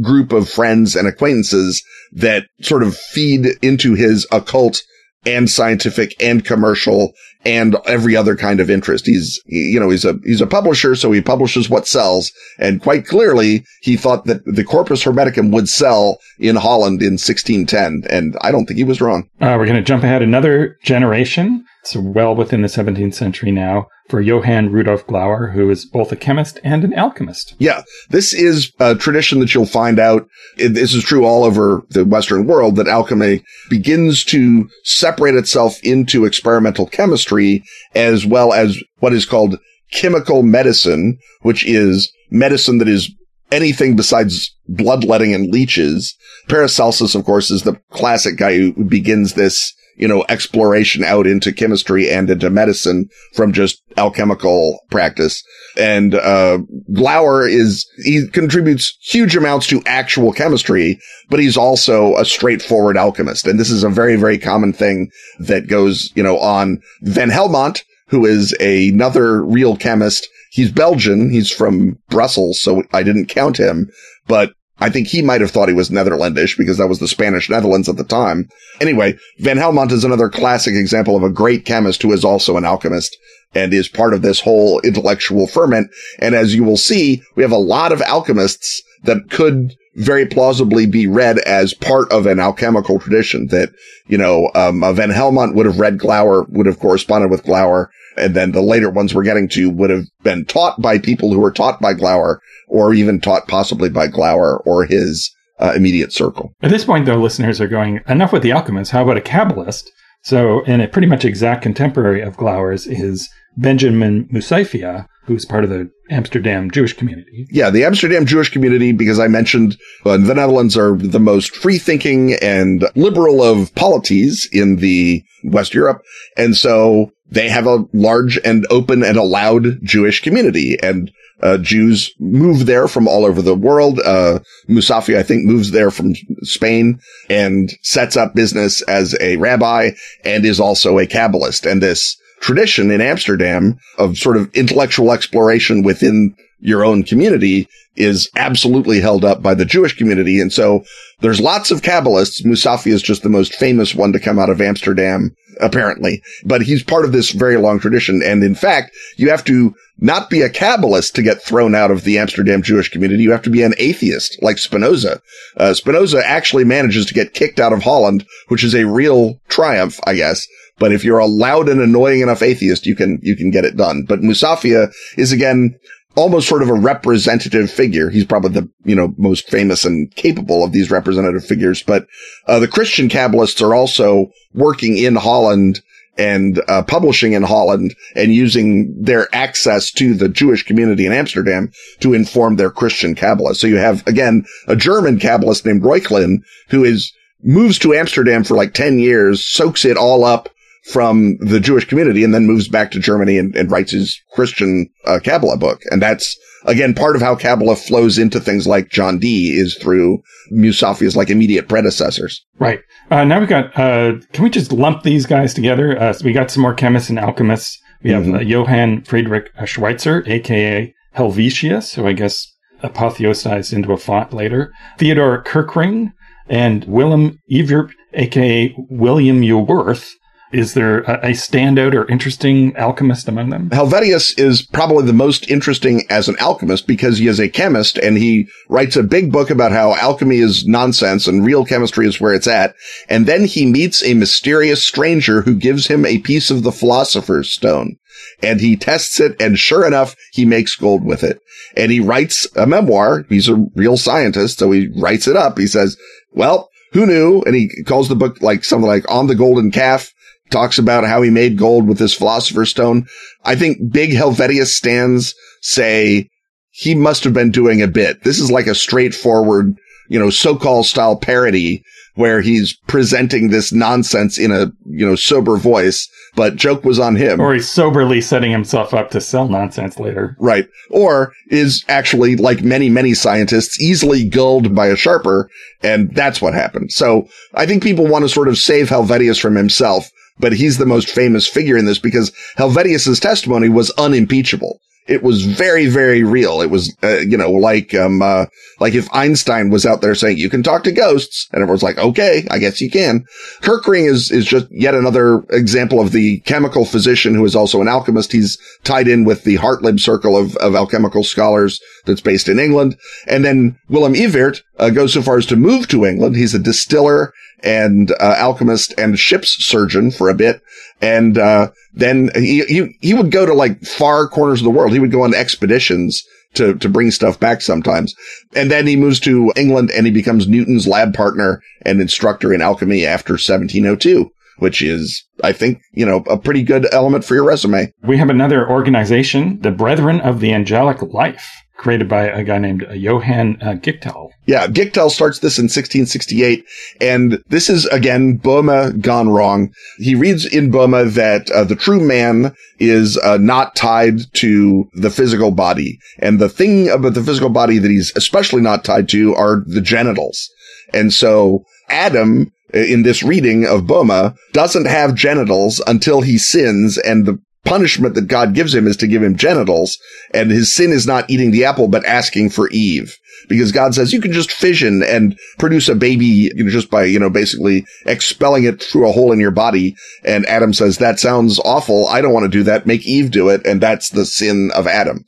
group of friends and acquaintances that sort of feed into his occult and scientific and commercial and every other kind of interest. He's, you know, he's a, he's a publisher, so he publishes what sells. And quite clearly, he thought that the Corpus Hermeticum would sell in Holland in 1610. And I don't think he was wrong. Uh, we're going to jump ahead another generation. It's well within the 17th century now for Johann Rudolf Glauber, who is both a chemist and an alchemist. Yeah, this is a tradition that you'll find out. This is true all over the Western world that alchemy begins to separate itself into experimental chemistry as well as what is called chemical medicine, which is medicine that is anything besides bloodletting and leeches. Paracelsus, of course, is the classic guy who begins this you know, exploration out into chemistry and into medicine from just alchemical practice. And, uh, Glauber is, he contributes huge amounts to actual chemistry, but he's also a straightforward alchemist. And this is a very, very common thing that goes, you know, on Van Helmont, who is another real chemist. He's Belgian. He's from Brussels. So I didn't count him, but I think he might have thought he was Netherlandish because that was the Spanish Netherlands at the time. Anyway, Van Helmont is another classic example of a great chemist who is also an alchemist and is part of this whole intellectual ferment. And as you will see, we have a lot of alchemists that could very plausibly be read as part of an alchemical tradition that, you know, um, Van Helmont would have read Glauber, would have corresponded with Glauber. And then the later ones we're getting to would have been taught by people who were taught by Glauber or even taught possibly by Glauber or his uh, immediate circle. At this point, though, listeners are going, enough with the alchemists. How about a Kabbalist? So, in a pretty much exact contemporary of Glauber's is Benjamin Musafia, who's part of the Amsterdam Jewish community. Yeah, the Amsterdam Jewish community, because I mentioned uh, the Netherlands are the most free thinking and liberal of polities in the West Europe. And so they have a large and open and allowed Jewish community. And uh, Jews move there from all over the world. Uh, Musafi, I think, moves there from Spain and sets up business as a rabbi and is also a Kabbalist. And this tradition in Amsterdam of sort of intellectual exploration within your own community is absolutely held up by the Jewish community. And so there's lots of Kabbalists. Musafi is just the most famous one to come out of Amsterdam, apparently, but he's part of this very long tradition. And in fact, you have to not be a Kabbalist to get thrown out of the Amsterdam Jewish community. You have to be an atheist like Spinoza. Uh, Spinoza actually manages to get kicked out of Holland, which is a real triumph, I guess. But if you're a loud and annoying enough atheist, you can, you can get it done. But Musafia is again, almost sort of a representative figure. He's probably the, you know, most famous and capable of these representative figures. But, uh, the Christian Kabbalists are also working in Holland and uh, publishing in Holland and using their access to the Jewish community in Amsterdam to inform their Christian Kabbalah. So you have again a German Kabbalist named Reuchlin who is moves to Amsterdam for like 10 years, soaks it all up from the Jewish community and then moves back to Germany and, and writes his Christian uh, Kabbalah book. And that's again part of how Kabbalah flows into things like John Dee is through Musafia's like immediate predecessors. Right. Uh, now we've got, uh, can we just lump these guys together? Uh, so we got some more chemists and alchemists. We have mm-hmm. Uh, Johann Friedrich Schweitzer, aka Helvetius, who I guess apotheosized into a font later. Theodore Kerckring and Willem Evert, aka William Yworth, is there a, a, standout or interesting alchemist among them? Helvetius is probably the most interesting as an alchemist because he is a chemist and he writes a big book about how alchemy is nonsense and real chemistry is where it's at. And then he meets a mysterious stranger who gives him a piece of the philosopher's stone and he tests it. And sure enough, he makes gold with it and he writes a memoir. He's a real scientist. So he writes it up. He says, well, who knew? And he calls the book like something like on the golden calf talks about how he made gold with his philosopher's stone. I think big Helvetius stands say he must have been doing a bit. This is like a straightforward, you know, Sokal style parody where he's presenting this nonsense in a, you know, sober voice, but joke was on him. Or he's soberly setting himself up to sell nonsense later. Right. Or is actually, like many, many scientists, easily gulled by a sharper. And that's what happened. So I think people want to sort of save Helvetius from himself but he's the most famous figure in this because Helvetius's testimony was unimpeachable. It was very, very real. It was, uh, you know, like, um, uh, like if Einstein was out there saying you can talk to ghosts and everyone's like, okay, I guess you can. Kerckring is, is just yet another example of the chemical physician who is also an alchemist. He's tied in with the Hartlib circle of, of alchemical scholars that's based in England. And then Willem Evert uh, goes so far as to move to England. He's a distiller and uh, alchemist and ship's surgeon for a bit. And uh, then he, he he would go to like far corners of the world. He would go on expeditions to to bring stuff back sometimes. And then he moves to England and he becomes Newton's lab partner and instructor in alchemy after 1702 which is, I think, you know, a pretty good element for your resume. We have another organization, the Brethren of the Angelic Life created by a guy named uh, Johann uh, Gichtel. Yeah, Gichtel starts this in 1668, and this is again Boehme gone wrong. He reads in Boehme that uh, the true man is uh, not tied to the physical body, and the thing about the physical body that he's especially not tied to are the genitals. And so Adam uh, in this reading of Boehme doesn't have genitals until he sins and the punishment that God gives him is to give him genitals. And his sin is not eating the apple, but asking for Eve. Because God says you can just fission and produce a baby, you know, just by, you know, basically expelling it through a hole in your body. And Adam says, that sounds awful. I don't want to do that. Make Eve do it. And that's the sin of Adam.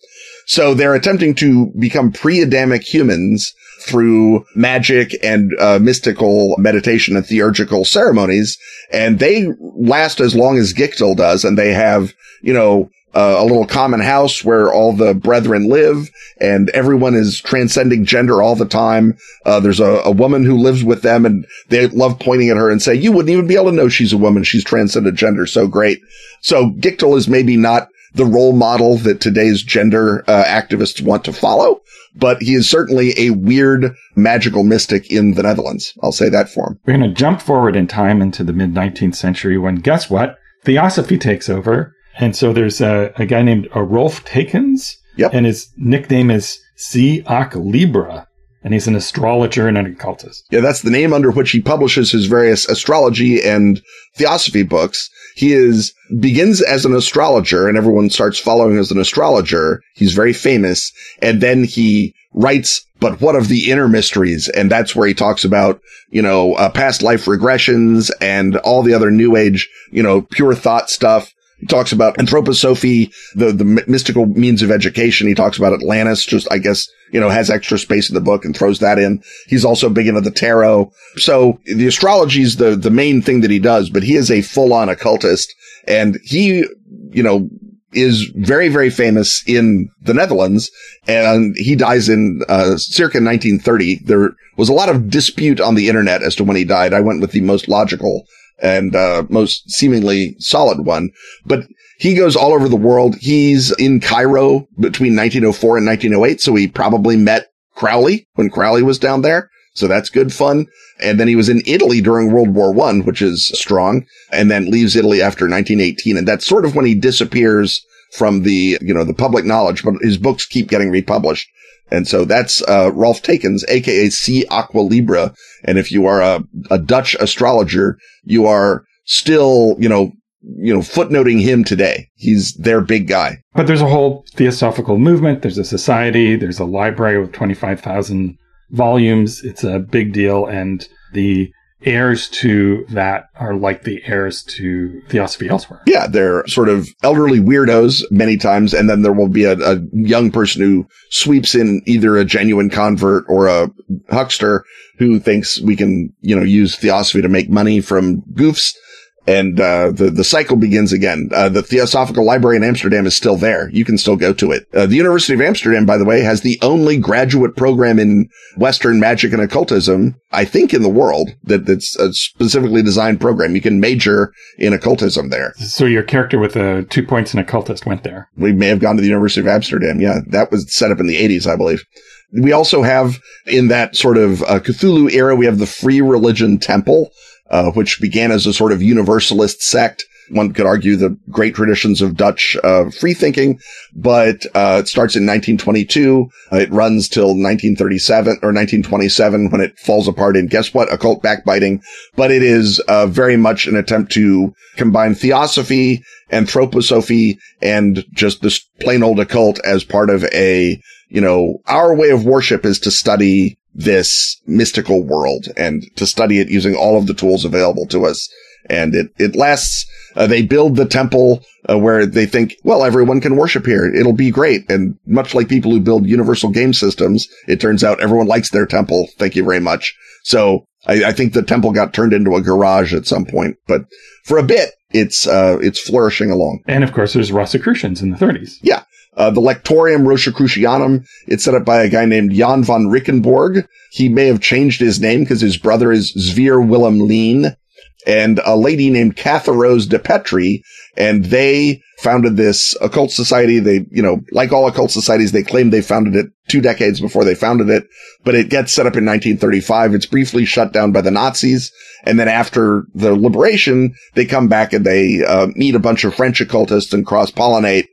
So they're attempting to become pre-Adamic humans through magic and uh, mystical meditation and theurgical ceremonies. And they last as long as Gichtel does. And they have, you know, uh, a little common house where all the brethren live and everyone is transcending gender all the time. Uh, there's a, a, woman who lives with them and they love pointing at her and say, you wouldn't even be able to know she's a woman. She's transcended gender. So great. So Gichtel is maybe not the role model that today's gender uh, activists want to follow, but he is certainly a weird magical mystic in the Netherlands. I'll say that for him. We're going to jump forward in time into the mid 19th century when guess what? Theosophy takes over. And so there's a, a guy named Rolf Takens. Yep. And his nickname is Si Ac Libra and he's an astrologer and an occultist. Yeah, that's the name under which he publishes his various astrology and theosophy books. He is begins as an astrologer and everyone starts following as an astrologer. He's very famous. And then he writes, but what of the inner mysteries? And that's where he talks about, you know, uh, past life regressions and all the other new age, you know, pure thought stuff. He talks about anthroposophy, the, the mystical means of education. He talks about Atlantis, just, I guess, you know, has extra space in the book and throws that in. He's also big into the tarot. So the astrology is the, the main thing that he does, but he is a full on occultist and he, you know, is very, very famous in the Netherlands and he dies in, uh, circa 1930. There was a lot of dispute on the internet as to when he died. I went with the most logical and uh, most seemingly solid one. But he goes all over the world. He's in Cairo between 1904 and 1908. So he probably met Crowley when Crowley was down there. So that's good fun. And then he was in Italy during World War One, which is strong, and then leaves Italy after 1918. And that's sort of when he disappears from the, you know, the public knowledge, but his books keep getting republished. And so that's uh, Rolf Takens, aka Si Aqua Libra. And if you are a, a Dutch astrologer, you are still, you know, you know, footnoting him today. He's their big guy. But there's a whole theosophical movement. There's a society. There's a library with 25,000 volumes. It's a big deal. And the heirs to that are like the heirs to theosophy elsewhere. Yeah, they're sort of elderly weirdos many times, and then there will be a, a, young person who sweeps in either a genuine convert or a huckster who thinks we can, you know, use theosophy to make money from goofs and uh, the the cycle begins again. Uh, the Theosophical Library in Amsterdam is still there. You can still go to it. Uh, the University of Amsterdam, by the way, has the only graduate program in Western magic and occultism, I think, in the world that that's a specifically designed program. You can major in occultism there. So your character with the two points in occultist went there. We may have gone to the University of Amsterdam. Yeah, that was set up in the 80s, I believe. We also have in that sort of uh, Cthulhu era, we have the Free Religion Temple uh, which began as a sort of universalist sect. one could argue the great traditions of Dutch uh, free thinking, but uh, it starts in 1922. Uh, it runs till 1937 or 1927 when it falls apart in guess what? Occult backbiting. But it is uh, very much an attempt to combine theosophy, anthroposophy, and just this plain old occult as part of a, you know, our way of worship is to study this mystical world and to study it using all of the tools available to us. And it, it lasts, uh, they build the temple uh, where they think, well, everyone can worship here. It'll be great. And much like people who build universal game systems, it turns out everyone likes their temple. Thank you very much. So I, I think the temple got turned into a garage at some point, but for a bit, it's, uh, it's flourishing along. And of course, there's Rosicrucians in the 30s. Yeah. Uh, the Lectorium Rosicrucianum, it's set up by a guy named Jan von Rijckenborgh. He may have changed his name because his brother is Zwier Willem Leene and a lady named Catharose de Petri. And they founded this occult society. They, you know, like all occult societies, they claim they founded it two decades before they founded it, but it gets set up in 1935. It's briefly shut down by the Nazis. And then after the liberation, they come back and they uh, meet a bunch of French occultists and cross pollinate.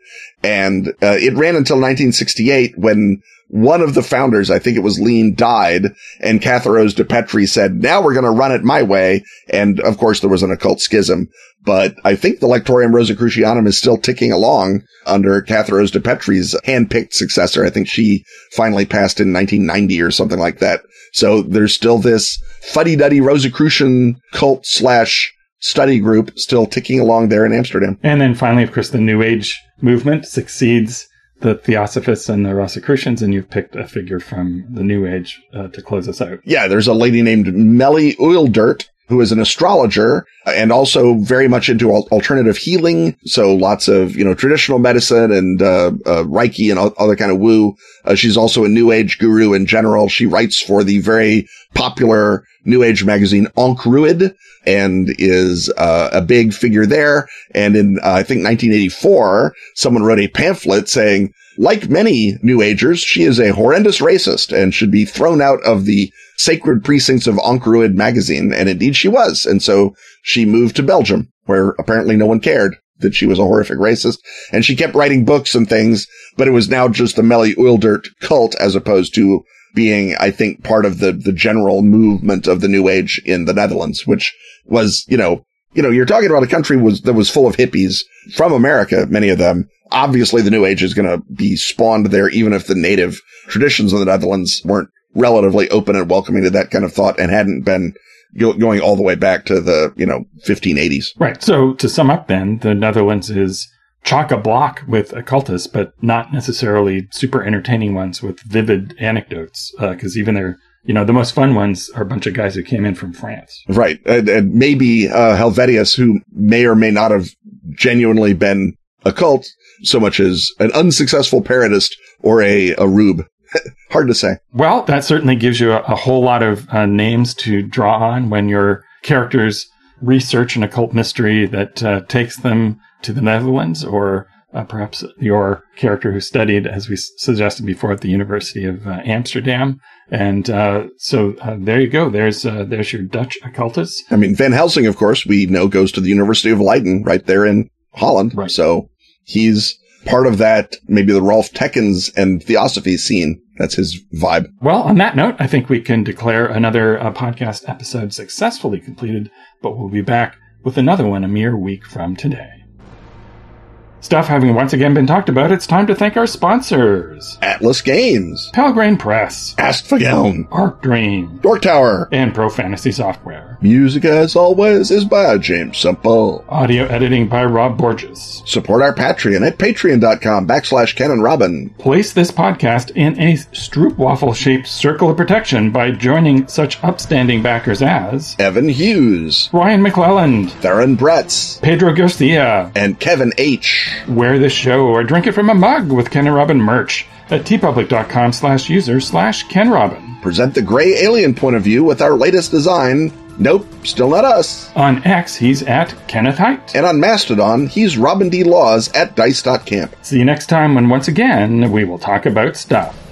And uh, it ran until 1968 when one of the founders, I think it was Leene, died, and Catharose de Petri said, now we're going to run it my way. And of course, there was an occult schism. But I think the Lectorium Rosicrucianum is still ticking along under Catharose de Petri's handpicked successor. I think she finally passed in 1990 or something like that. So there's still this fuddy-duddy Rosicrucian cult slash study group still ticking along there in Amsterdam. And then finally, of course, the New Age movement succeeds the Theosophists and the Rosicrucians, and you've picked a figure from the New Age uh, to close us out. Yeah, there's a lady named Mellie Uyldert who is an astrologer and also very much into alternative healing. So lots of, you know, traditional medicine and, uh, uh, Reiki and other kind of woo. Uh, she's also a new age guru in general. She writes for the very popular new age magazine Onc and is, uh, a big figure there. And in, uh, I think 1984, someone wrote a pamphlet saying, like many New Agers, she is a horrendous racist and should be thrown out of the sacred precincts of Onc magazine. And indeed she was. And so she moved to Belgium, where apparently no one cared that she was a horrific racist. And she kept writing books and things, but it was now just the Mellie Uyldert cult as opposed to being, I think, part of the, the general movement of the new age in the Netherlands, which was, you know, you know, you're talking about a country was that was full of hippies from America, many of them. Obviously, the new age is going to be spawned there, even if the native traditions of the Netherlands weren't relatively open and welcoming to that kind of thought and hadn't been going all the way back to the, you know, 1580s. Right. So to sum up then, the Netherlands is chock a block with occultists, but not necessarily super entertaining ones with vivid anecdotes. Because uh, even their, you know, the most fun ones are a bunch of guys who came in from France. Right. And, and maybe uh, Helvetius, who may or may not have genuinely been a cult so much as an unsuccessful parodist or a, a rube. Hard to say. Well, that certainly gives you a, a whole lot of uh, names to draw on when your characters research an occult mystery that uh, takes them to the Netherlands or uh, perhaps your character who studied, as we suggested before, at the University of uh, Amsterdam. And uh, so uh, there you go. There's uh, there's your Dutch occultist. I mean, Van Helsing, of course, we know goes to the University of Leiden right there in Holland. Right. So he's part of that, maybe the Rolf Teckens and Theosophy scene. That's his vibe. Well, on that note, I think we can declare another uh, podcast episode successfully completed, but we'll be back with another one a mere week from today. Stuff having once again been talked about, it's time to thank our sponsors Atlas Games, Pelgrane Press, Askfageln, Arc Dream, Dork Tower, and Pro Fantasy Software. Music, as always, is by James Semple. Audio editing by Rob Borges. Support our Patreon at patreon.com backslash and Robin. Place this podcast in a stroopwafel shaped circle of protection by joining such upstanding backers as Evan Hughes, Ryan McClelland, Theron Bretz, Pedro Garcia, and Kevin H. Wear this show or drink it from a mug with Ken and Robin merch at teepublic.com slash user slash Ken Robin. Present the gray alien point of view with our latest design. Nope, still not us. On X, he's at Kenneth Hite. And on Mastodon, he's Robin D. Laws at dice.camp. See you next time when once again we will talk about stuff.